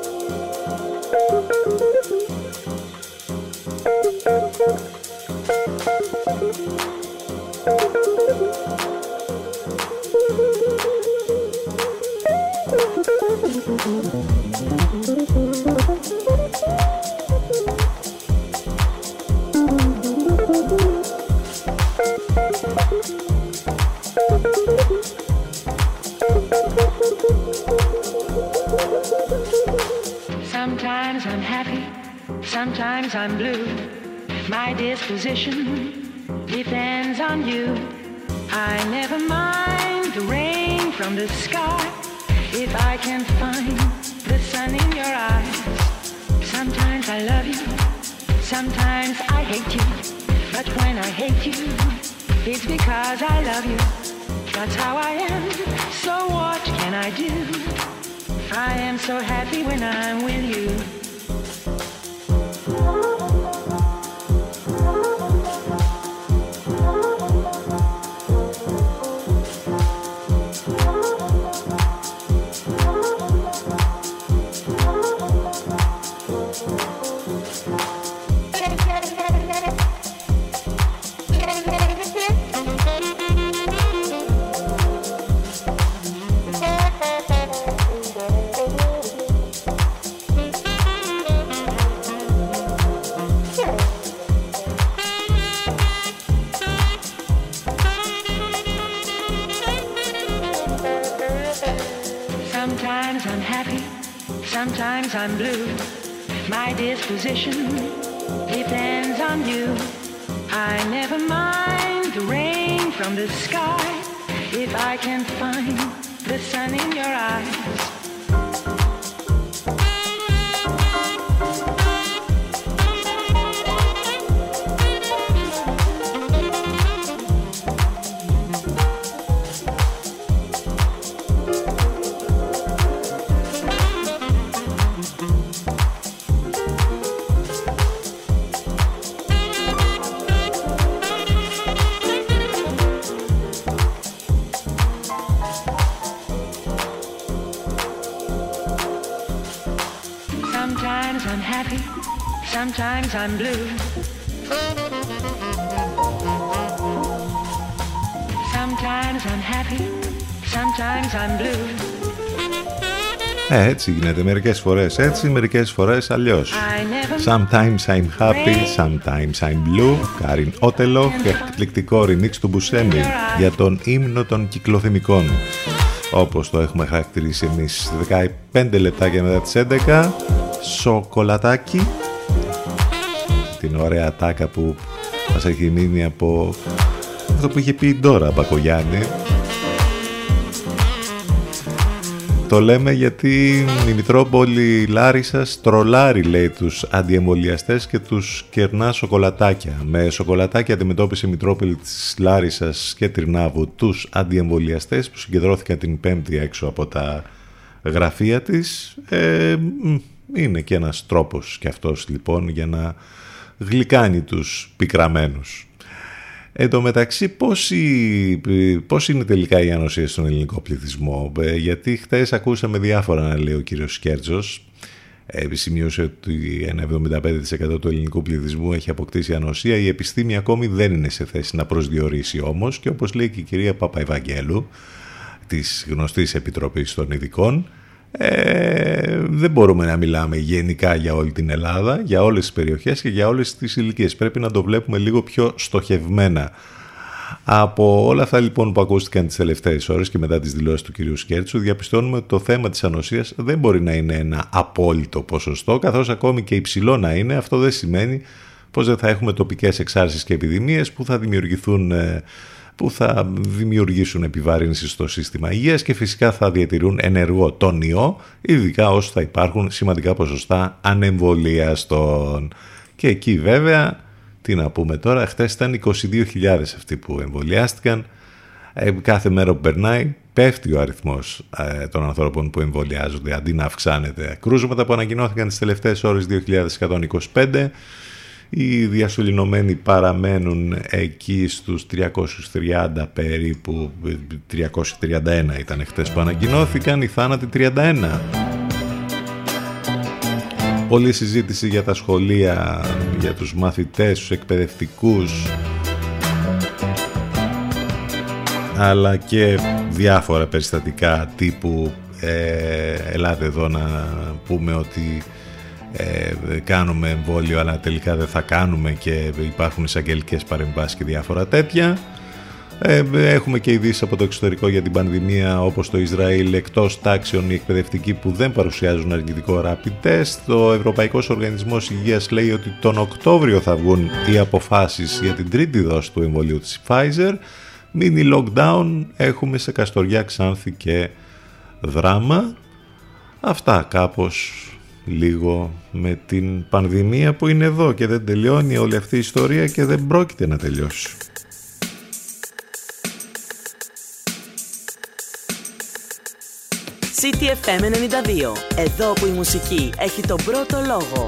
My disposition depends on you. I never mind the rain from the sky if I can find the sun in your eyes. Sometimes I love you, sometimes I hate you. But when I hate you, it's because I love you. That's how I am. So what can I do? I am so happy when I'm with you. I can find Sometimes I'm blue. Sometimes I'm happy. Sometimes I'm blue.
Ε, έτσι γίνεται μερικές φορές έτσι, μερικές φορές αλλιώς.
I never
Sometimes I'm happy, sometimes I'm blue. Κάριν Ότελο και εκπληκτικό remix του Μπουσέμι για τον ύμνο των κυκλοθυμικών. Όπως το έχουμε χαρακτηρίσει εμείς 15 λεπτάκια μετά τις 11. Σοκολατάκι. Την ωραία τάκα που μας έχει μείνει από αυτό που είχε πει η Ντόρα Μπακογιάννη Το λέμε γιατί η Μητρόπολη Λάρισας τρολάρει λέει τους αντιεμβολιαστές και τους κερνά σοκολατάκια. Με σοκολατάκια αντιμετώπισε η Μητρόπολη της Λάρισας και Τρινάβου τους αντιεμβολιαστές που συγκεντρώθηκαν την Πέμπτη έξω από τα γραφεία της. Ε, μ, είναι και ένας τρόπος και αυτός λοιπόν για να γλυκάνει τους πικραμένους. Εν τω μεταξύ, πώς, η- πώς είναι τελικά η ανοσία στον ελληνικό πληθυσμό; Ε, γιατί χθες ακούσαμε διάφορα να λέει ο κύριος Σκέρτζος. Ε, σημείωσε ότι ένα 75% του ελληνικού πληθυσμού έχει αποκτήσει ανοσία. Η επιστήμη ακόμη δεν είναι σε θέση να προσδιορίσει όμως και όπως λέει και η κυρία Παπαϊβαγγέλου της γνωστής Επιτροπής των Ειδικών ε, δεν μπορούμε να μιλάμε γενικά για όλη την Ελλάδα, για όλες τις περιοχές και για όλες τις ηλικίες. Πρέπει να το βλέπουμε λίγο πιο στοχευμένα. Από όλα αυτά λοιπόν που ακούστηκαν τις τελευταίες ώρες και μετά τις δηλώσεις του κυρίου Σκέρτσου διαπιστώνουμε ότι το θέμα της ανοσίας δεν μπορεί να είναι ένα απόλυτο ποσοστό καθώς ακόμη και υψηλό να είναι αυτό δεν σημαίνει πως δεν θα έχουμε τοπικές εξάρσεις και επιδημίες που θα δημιουργηθούν ε, που θα δημιουργήσουν επιβάρυνση στο σύστημα υγείας και φυσικά θα διατηρούν ενεργό τον ιό, ειδικά όσο θα υπάρχουν σημαντικά ποσοστά ανεμβολίαστων. Και εκεί βέβαια, τι να πούμε τώρα, χθες ήταν 22.000 αυτοί που εμβολιάστηκαν. Ε, κάθε μέρα που περνάει πέφτει ο αριθμός ε, των ανθρώπων που εμβολιάζονται αντί να αυξάνεται. Κρούσματα που ανακοινώθηκαν τις τελευταίες ώρες 2.125 οι διασωληνωμένοι παραμένουν εκεί στους 330 περίπου, 331 ήταν χτες που ανακοινώθηκαν, οι θάνατοι 31. Πολλή συζήτηση για τα σχολεία, για τους μαθητές, τους εκπαιδευτικούς, αλλά και διάφορα περιστατικά τύπου ε, ελάτε εδώ να πούμε ότι ε, κάνουμε εμβόλιο αλλά τελικά δεν θα κάνουμε και υπάρχουν εισαγγελικές παρεμβάσεις και διάφορα τέτοια. Ε, έχουμε και ειδήσεις από το εξωτερικό για την πανδημία όπως το Ισραήλ εκτός τάξεων οι εκπαιδευτικοί που δεν παρουσιάζουν αρνητικό rapid test. Το Ευρωπαϊκός Οργανισμός Υγείας λέει ότι τον Οκτώβριο θα βγουν οι αποφάσεις για την τρίτη δόση του εμβολίου της Pfizer. Μίνι lockdown έχουμε σε Καστοριά, Ξάνθη και Δράμα. Αυτά κάπως λίγο με την πανδημία που είναι εδώ και δεν τελειώνει όλη αυτή η ιστορία και δεν πρόκειται να τελειώσει.
CTFM 92. Εδώ που η μουσική έχει τον πρώτο λόγο.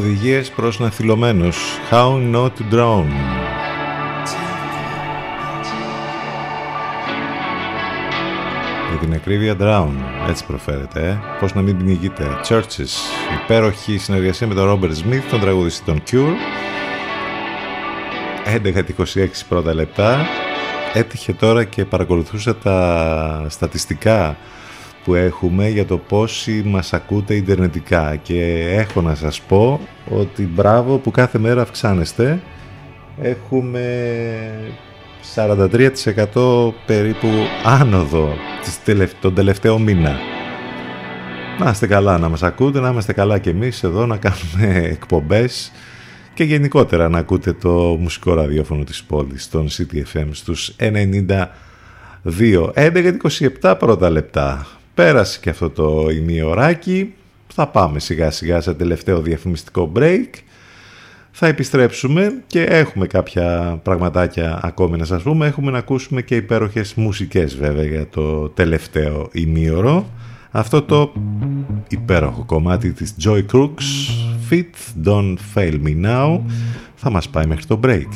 οδηγίες προς ναθυλωμένους. How not to drown. Για την ακρίβεια Drown, έτσι προφέρεται, ε. Πώς να μην πνιγείτε. Churches, υπέροχη συνεργασία με τον Robert Smith, τον τραγουδιστή των Cure.
11-26 πρώτα λεπτά. Έτυχε τώρα και παρακολουθούσα τα στατιστικά που έχουμε για το πόσοι μας ακούτε ιντερνετικά. Και έχω να σας πω ότι μπράβο που κάθε μέρα αυξάνεστε. Έχουμε 43% περίπου άνοδο τον τελευταίο μήνα. Να είστε καλά να μας ακούτε, να είμαστε καλά και εμείς εδώ να κάνουμε εκπομπές και γενικότερα να ακούτε το μουσικό ραδιόφωνο της πόλης των CTFM στους 92 27 πρώτα λεπτά. Πέρασε και αυτό το ημιωράκι. Θα πάμε σιγά σιγά σε τελευταίο διαφημιστικό break. Θα επιστρέψουμε και έχουμε κάποια πραγματάκια ακόμη να σας πούμε. Έχουμε να ακούσουμε και υπέροχες μουσικές βέβαια για το τελευταίο ημίωρο. Αυτό το υπέροχο κομμάτι της Joy Crooks, Fit, Don't Fail Me Now, θα μας πάει μέχρι το break.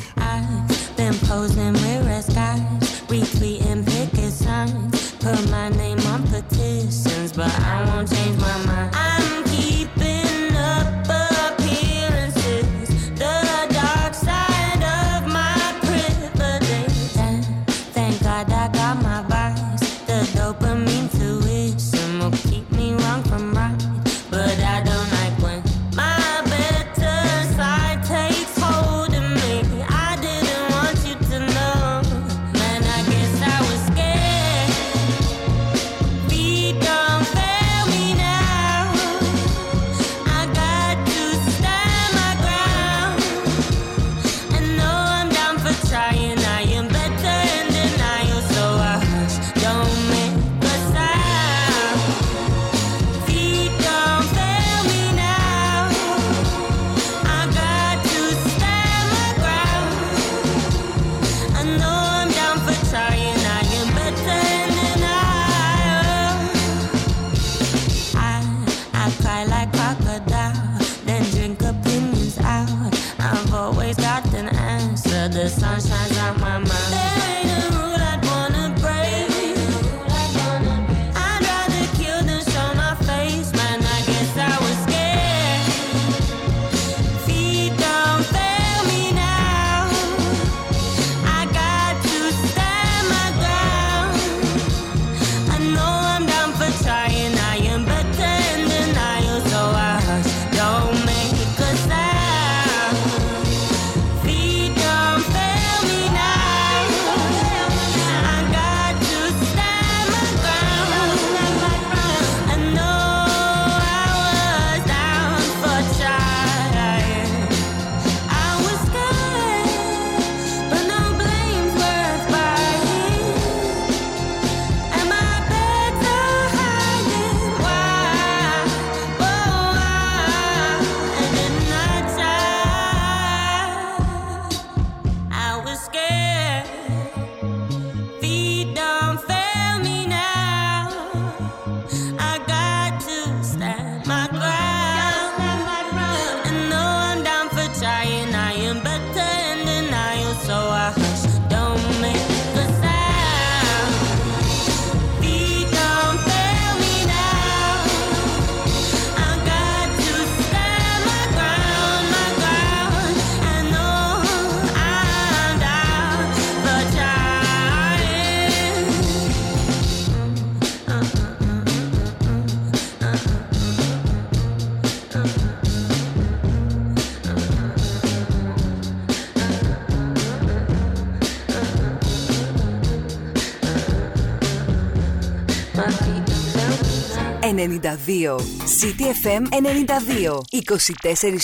92. CTFM 92.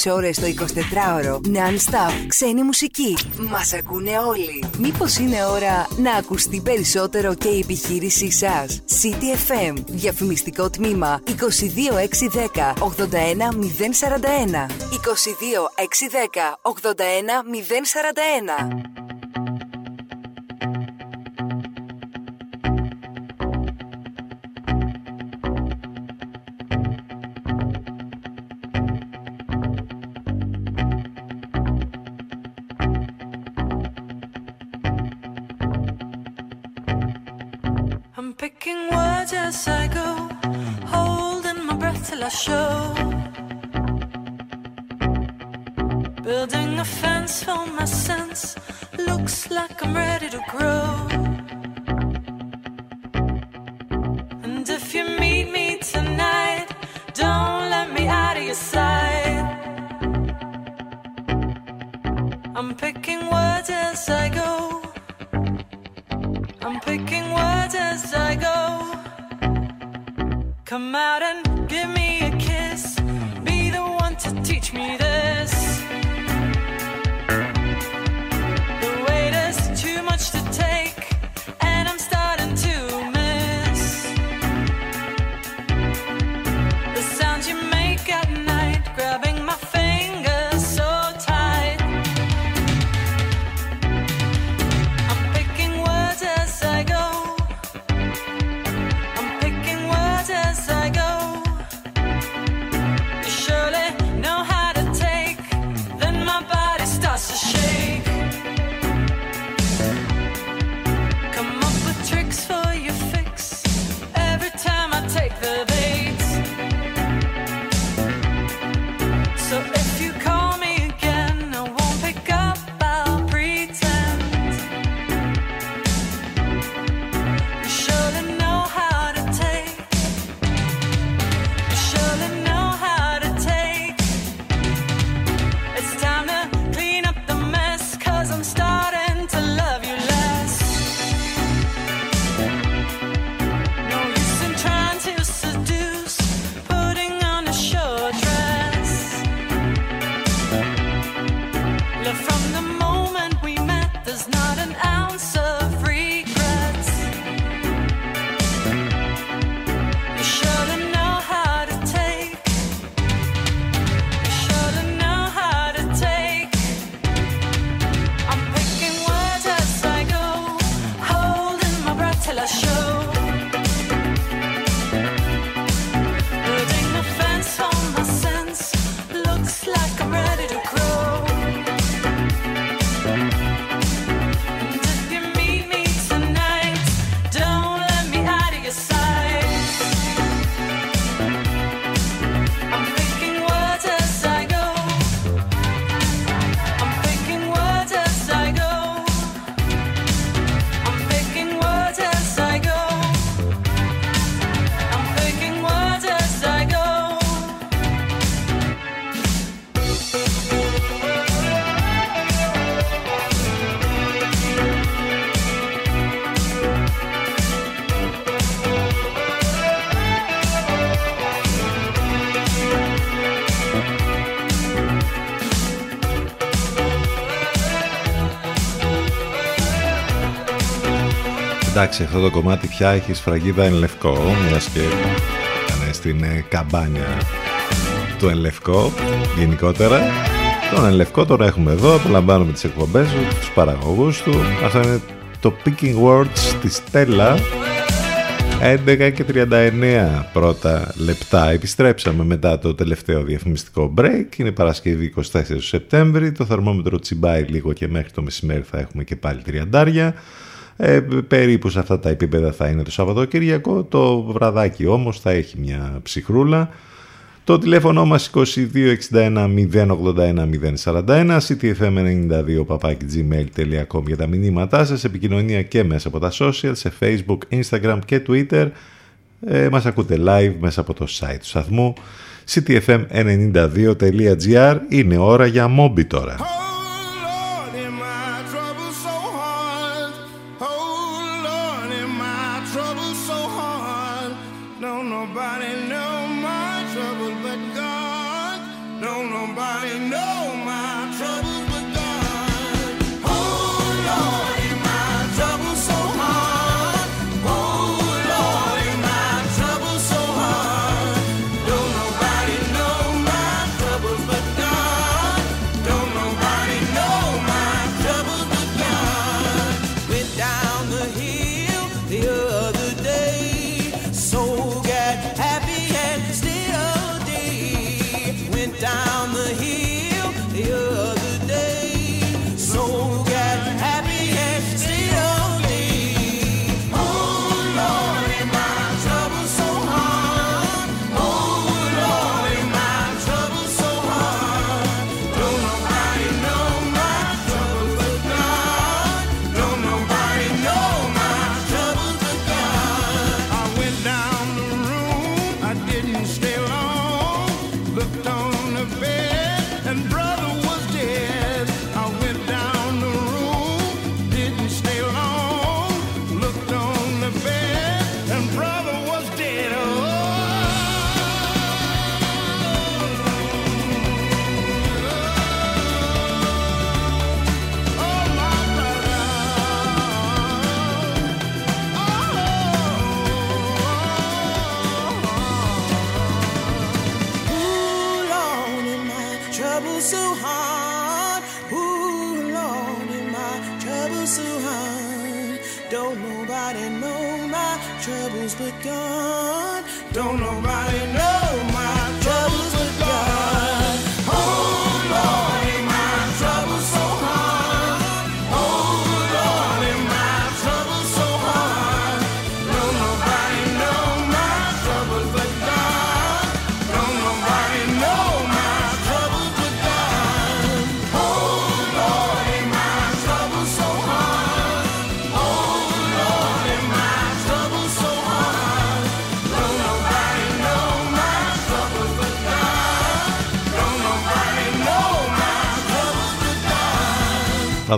24 ώρες το 24ωρο. Non-stop. Ξένη μουσική. Μας ακούνε όλοι. Μήπως είναι ώρα να ακουστεί περισσότερο και η επιχείρησή σας; CTFM. Διαφημιστικό τμήμα 22610 81041. 22610 81041.
Come out
Εντάξει, αυτό το κομμάτι πια έχει σφραγίδα εν λευκό, μιας και ήταν στην ε, καμπάνια του εν λευκό γενικότερα. Τον εν λευκό τώρα έχουμε εδώ, απολαμβάνουμε τις εκπομπές του, τους παραγωγούς του. Αυτό είναι το Picking Words της Στέλλα. 11 και 39 πρώτα λεπτά. Επιστρέψαμε μετά το τελευταίο διαφημιστικό break. Είναι Παρασκευή 24 Σεπτέμβρη. Το θερμόμετρο τσιμπάει λίγο και μέχρι το μεσημέρι θα έχουμε και πάλι τριαντάρια. Ε, περίπου σε αυτά τα επίπεδα θα είναι το Σαββατοκύριακο. Το βραδάκι όμως θα έχει μια ψυχρούλα. Το τηλέφωνο μας 2261-081-041, ctfm92-gmail.com για τα μηνύματά σας, επικοινωνία και μέσα από τα social, σε facebook, instagram και twitter. Ε, μας ακούτε live μέσα από το site του σταθμού. ctfm92.gr είναι ώρα για μόμπι τώρα.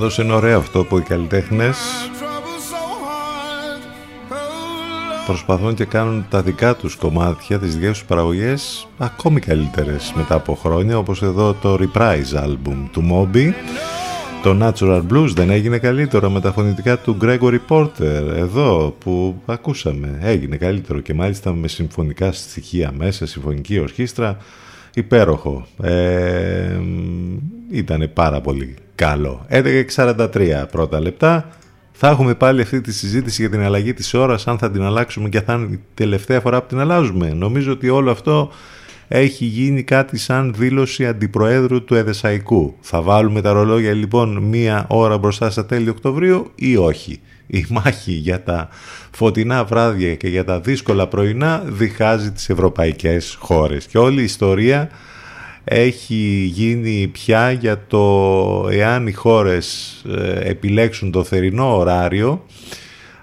God.
Πάντως είναι ωραίο αυτό που οι καλλιτέχνες προσπαθούν και κάνουν τα δικά τους κομμάτια, τις δικές τους παραγωγές ακόμη καλύτερες μετά από χρόνια όπως εδώ το Reprise album του Moby το Natural Blues δεν έγινε καλύτερο με τα φωνητικά του Gregory Porter εδώ που ακούσαμε έγινε καλύτερο και μάλιστα με συμφωνικά στοιχεία μέσα, συμφωνική ορχήστρα υπέροχο ε, ήταν πάρα πολύ καλό 11.43 πρώτα λεπτά θα έχουμε πάλι αυτή τη συζήτηση για την αλλαγή της ώρας, αν θα την αλλάξουμε και θα είναι η τελευταία φορά που την αλλάζουμε. Νομίζω ότι όλο αυτό έχει γίνει κάτι σαν δήλωση αντιπροέδρου του Εδεσαϊκού. Θα βάλουμε τα ρολόγια λοιπόν μία ώρα μπροστά στα τέλη Οκτωβρίου ή όχι; Η μάχη για τα φωτεινά βράδια και για τα δύσκολα πρωινά διχάζει τις ευρωπαϊκές χώρες. Και όλη η ιστορία έχει γίνει πια για το εάν οι χώρες ε, επιλέξουν το θερινό ωράριο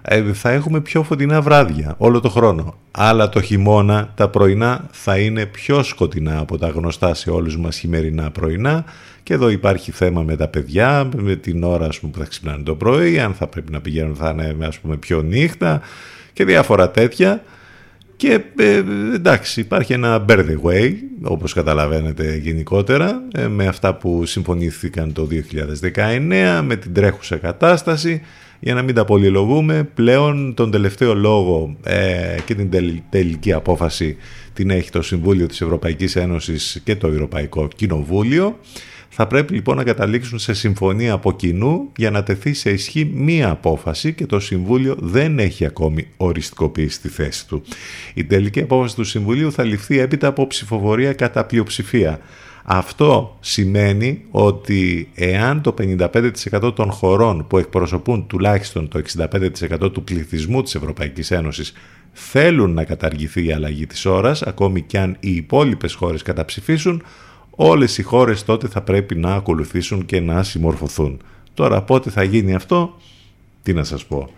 ε, θα έχουμε πιο φωτεινά βράδια όλο το χρόνο. Αλλά το χειμώνα τα πρωινά θα είναι πιο σκοτεινά από τα γνωστά σε όλους μας χειμερινά πρωινά και εδώ υπάρχει θέμα με τα παιδιά, με την ώρα ας πούμε, που θα ξυπνάνε το πρωί, αν θα πρέπει να πηγαίνουν θα είναι ας πούμε, πιο νύχτα και διάφορα τέτοια. Και ε, εντάξει, υπάρχει ένα bird way, όπως καταλαβαίνετε γενικότερα, ε, με αυτά που συμφωνήθηκαν το 2019, με την τρέχουσα κατάσταση. Για να μην τα πολυλογούμε, πλέον τον τελευταίο λόγο ε, και την τελ- τελική απόφαση την έχει το Συμβούλιο της Ευρωπαϊκής Ένωσης και το Ευρωπαϊκό Κοινοβούλιο. Θα πρέπει λοιπόν να καταλήξουν σε συμφωνία από κοινού για να τεθεί σε ισχύ μία απόφαση και το Συμβούλιο δεν έχει ακόμη οριστικοποιήσει τη θέση του. Η τελική απόφαση του Συμβουλίου θα ληφθεί έπειτα από ψηφοφορία κατά πλειοψηφία. Αυτό σημαίνει ότι εάν το 55% των χωρών που εκπροσωπούν τουλάχιστον το 65% του πληθυσμού της Ευρωπαϊκής Ένωσης θέλουν να καταργηθεί η αλλαγή της ώρας, ακόμη και αν οι υπόλοιπες χώρες καταψηφίσουν, όλες οι χώρες τότε θα πρέπει να ακολουθήσουν και να συμμορφωθούν. Τώρα πότε θα γίνει αυτό, τι να σας πω,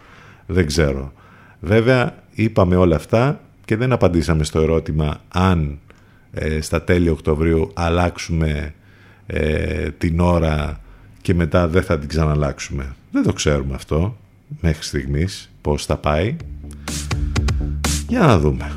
δεν ξέρω. Βέβαια είπαμε όλα αυτά και δεν απαντήσαμε στο ερώτημα αν ε, στα τέλη Οκτωβρίου αλλάξουμε ε, την ώρα και μετά δεν θα την ξαναλλάξουμε. Δεν το ξέρουμε αυτό μέχρι στιγμής πώς θα πάει. Για να δούμε.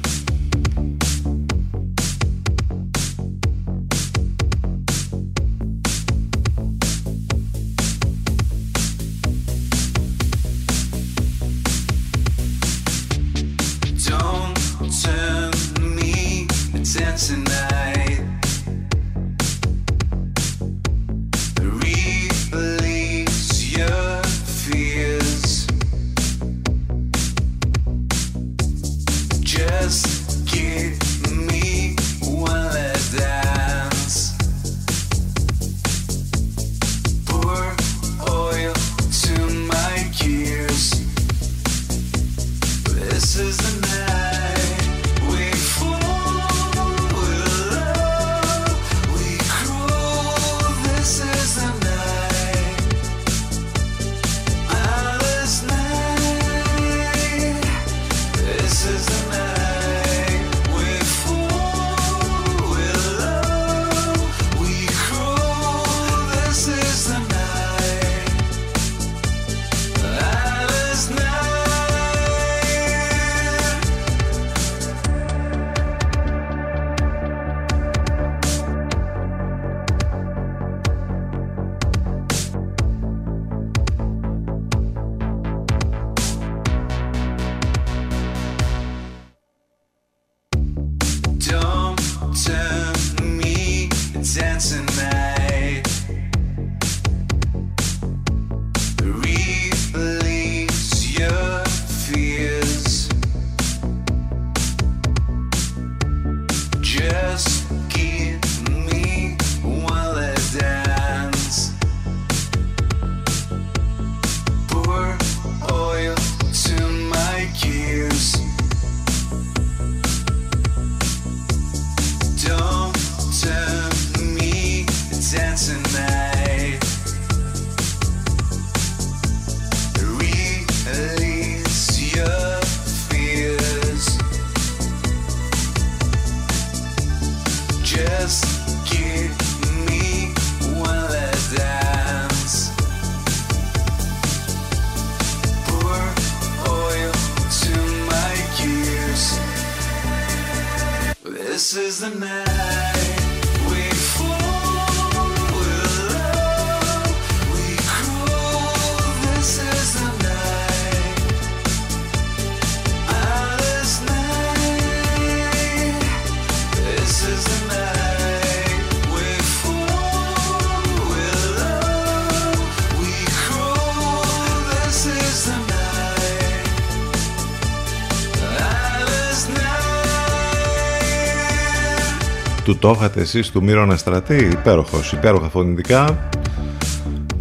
Το είχατε εσείς του Μύρονα Στρατή, υπέροχος, υπέροχα φωνητικά.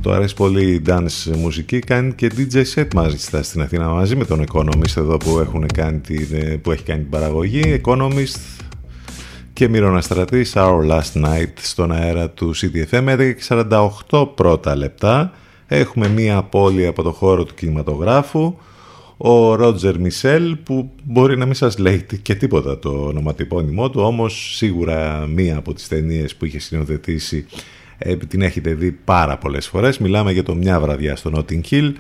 Το αρέσει πολύ η dance μουσική, κάνει και DJ set μάλιστα στην Αθήνα μαζί με τον Economist εδώ που, έχουν κάνει την, που έχει κάνει την παραγωγή. Economist και Μύρονα Στρατή, Our Last Night στον αέρα του CDFM, 11 και 48 πρώτα λεπτά. Έχουμε μία απώλεια από το χώρο του κινηματογράφου. Ο Ρότζερ Μισελ που μπορεί να μην σας λέει και τίποτα το ονοματεπώνυμό του όμως σίγουρα μία από τις ταινίες που είχε συνοθετήσει ε, την έχετε δει πάρα πολλές φορές μιλάμε για το μια βραδιά στο Notting Hill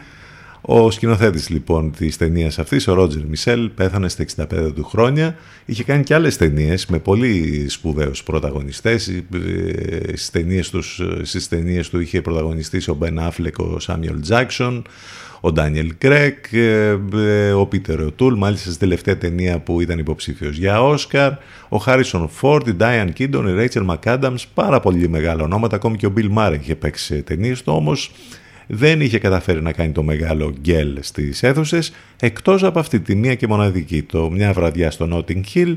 ο σκηνοθέτης λοιπόν της ταινίας αυτής, ο Ρότζερ Μισελ, πέθανε στα 65 του χρόνια. Είχε κάνει και άλλες ταινίες με πολύ σπουδαίους πρωταγωνιστές. Ε, Στις ταινίες, τους, στις ταινίες του είχε πρωταγωνιστήσει ο Μπεν Άφλεκ, ο Σάμιολ Τζάξον, ο Ντάνιελ Κρέκ, ε, ε, ο Πίτερ Οτούλ, μάλιστα στην τελευταία ταινία που ήταν υποψήφιος για Όσκαρ, ο Χάρισον Φόρντ, η Ντάιαν Κίντον, η Ρέιτσελ Μακάνταμς, πάρα πολύ μεγάλα ονόματα, ακόμη και ο Μπιλ Μάρεν είχε παίξει σε ταινίες του, όμως δεν είχε καταφέρει να κάνει το μεγάλο γκέλ στις αίθουσες, εκτός από αυτή τη μία και μοναδική, το μια βραδιά στο Notting Hill,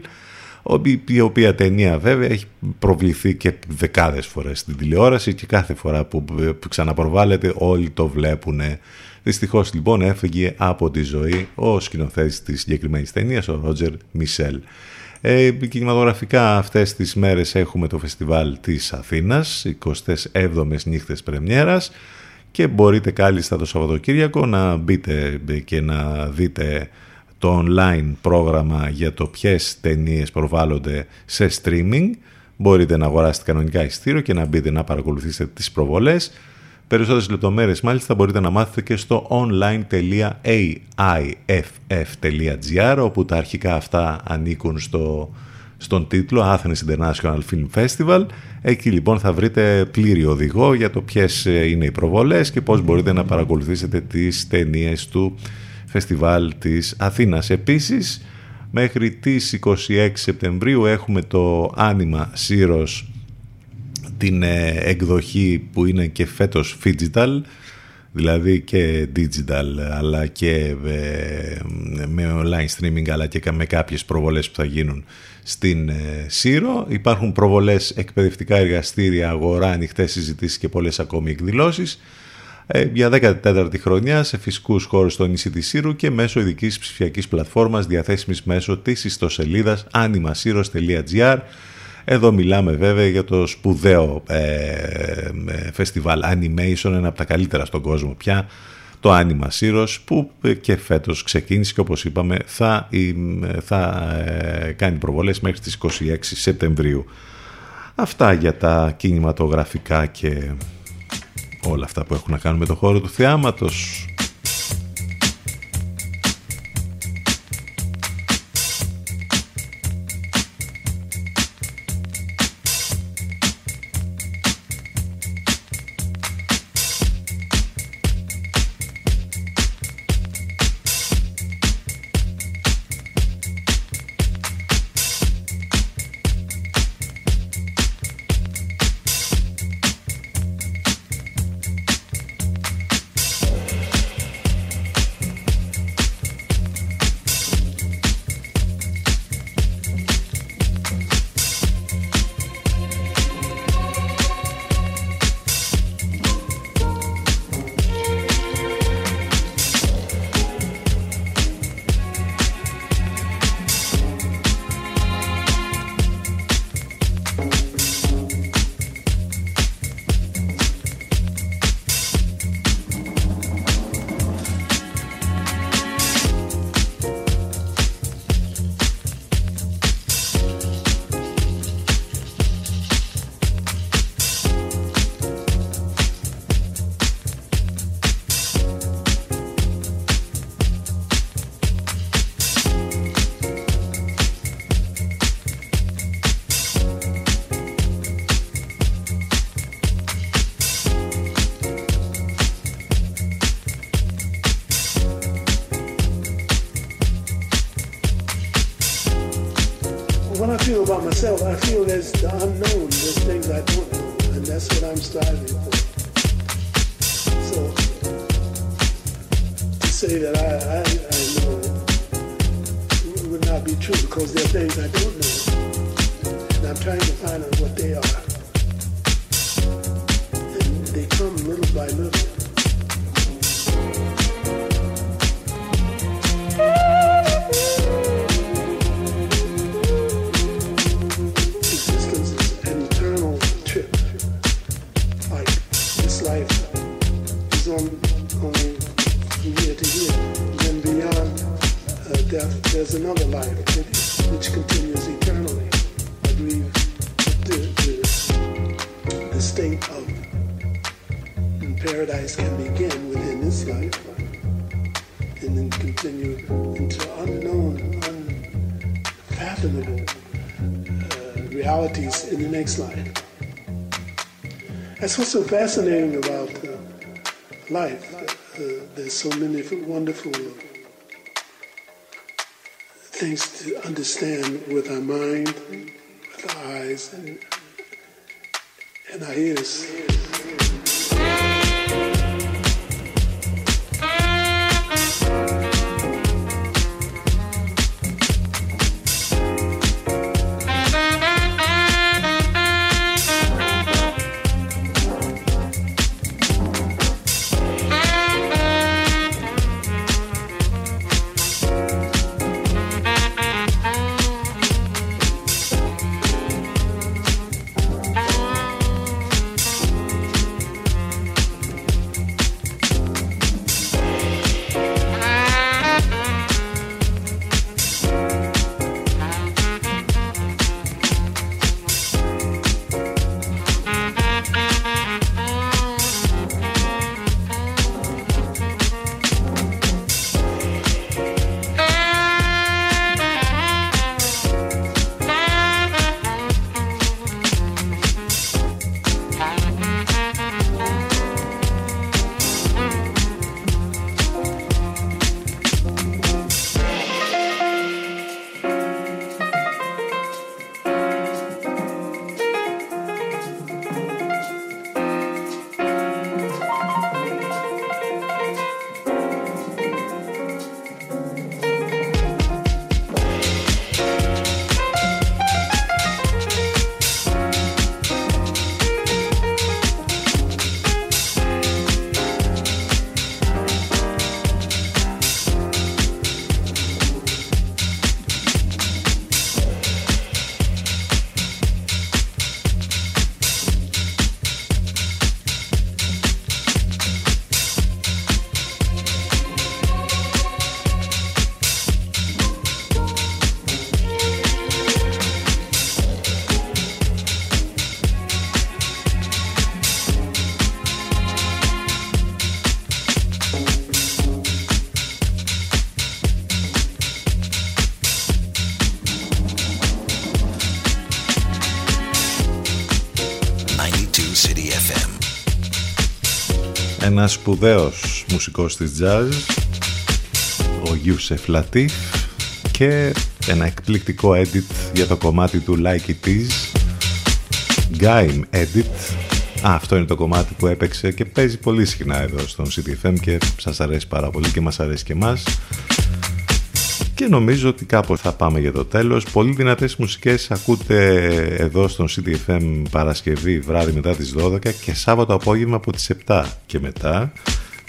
η οποία ταινία βέβαια έχει προβληθεί και δεκάδες φορές στην τηλεόραση και κάθε φορά που ξαναπροβάλλεται όλοι το βλέπουν. Δυστυχώς λοιπόν έφυγε από τη ζωή ο σκηνοθέτης της συγκεκριμένης ταινίας, ο Ρότζερ Μισελ. Ε, κινηματογραφικά αυτές τις μέρες έχουμε το φεστιβάλ της Αθήνας, 27 νύχτες πρεμιέρας και μπορείτε κάλλιστα το Σαββατοκύριακο να μπείτε και να δείτε το online πρόγραμμα για το ποιες ταινίες προβάλλονται σε streaming. Μπορείτε να αγοράσετε κανονικά ειστήριο και να μπείτε να παρακολουθήσετε τις προβολές. Περισσότερες λεπτομέρειες μάλιστα μπορείτε να μάθετε και στο online.aiff.gr όπου τα αρχικά αυτά ανήκουν στο, στον τίτλο Athens International Film Festival. Εκεί λοιπόν θα βρείτε πλήρη οδηγό για το ποιες είναι οι προβολές και πώς μπορείτε να παρακολουθήσετε τις ταινίες του φεστιβάλ της Αθήνας. Επίσης, μέχρι τις 26 Σεπτεμβρίου έχουμε το Άνιμα Σύρος, την ε, εκδοχή που είναι και φέτος digital, δηλαδή και digital αλλά και ε, με online streaming αλλά και με κάποιες προβολές που θα γίνουν στην ε, Σύρο. Υπάρχουν προβολές, εκπαιδευτικά εργαστήρια, αγορά, ανοιχτές συζητήσεις και πολλές ακόμη εκδηλώσεις ε, για 14η χρονιά σε φυσικούς χώρους στο νησί της Σύρου και μέσω ειδικής ψηφιακής πλατφόρμας διαθέσιμης μέσω της ιστοσελίδας animasiros.gr εδώ μιλάμε βέβαια για το σπουδαίο ε, φεστιβάλ Animation, ένα από τα καλύτερα στον κόσμο πια, το Anima Siros που και φέτος ξεκίνησε και όπως είπαμε θα, θα ε, κάνει προβολές μέχρι τις 26 Σεπτεμβρίου. Αυτά για τα κινηματογραφικά και όλα αυτά που έχουν να κάνουν με το χώρο του θεάματος.
And that's what I'm striving for. So to say that I, know would not be true because there are things I don't know, and I'm trying to find out what they are. They come little by little. Death, there's another life which, continues eternally. I believe the, the, the state of paradise can begin within this life and then continue into unknown, unfathomable uh, realities in the next life. That's what's so fascinating about uh, life. Uh, there's so many wonderful things to understand with our mind, with our eyes, and, and our ears.
Ένας σπουδαίος μουσικός της jazz, ο Γιούσεφ Λατίφ και ένα εκπληκτικό edit για το κομμάτι του Like It Is, Gaim Edit. Α, αυτό είναι το κομμάτι που έπαιξε και παίζει πολύ συχνά εδώ στον CTFM και σας αρέσει πάρα πολύ και μας αρέσει και εμάς. Και νομίζω ότι κάπου θα πάμε για το τέλος. Πολύ δυνατές μουσικές ακούτε εδώ στον CDFM Παρασκευή βράδυ μετά τις 12 και Σάββατο απόγευμα από τις 7 και μετά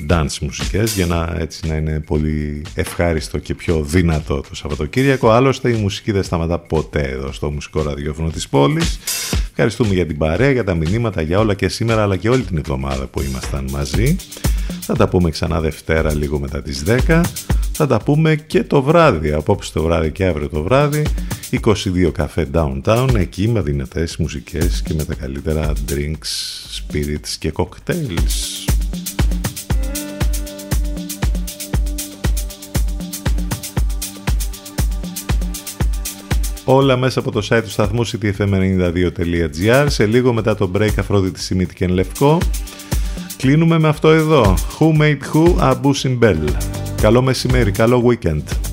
dance μουσικές για να έτσι να είναι πολύ ευχάριστο και πιο δυνατό το Σαββατοκύριακο. Άλλωστε η μουσική δεν σταματά ποτέ εδώ στο μουσικό ραδιόφωνο της πόλης. Ευχαριστούμε για την παρέα, για τα μηνύματα, για όλα και σήμερα αλλά και όλη την εβδομάδα που ήμασταν μαζί. Θα τα πούμε ξανά Δευτέρα λίγο μετά τις 10 θα τα πούμε και το βράδυ, απόψε το βράδυ και αύριο το βράδυ 22 καφέ downtown, εκεί με δυνατές μουσικές και με τα καλύτερα drinks, spirits και cocktails. Όλα μέσα από το site του σταθμού ctfm92.gr Σε λίγο μετά το break Αφρόδητη Σιμίτη και Λευκό Κλείνουμε με αυτό εδώ. Who Made Who, Abu Simbel. Καλό μεσημέρι, καλό weekend.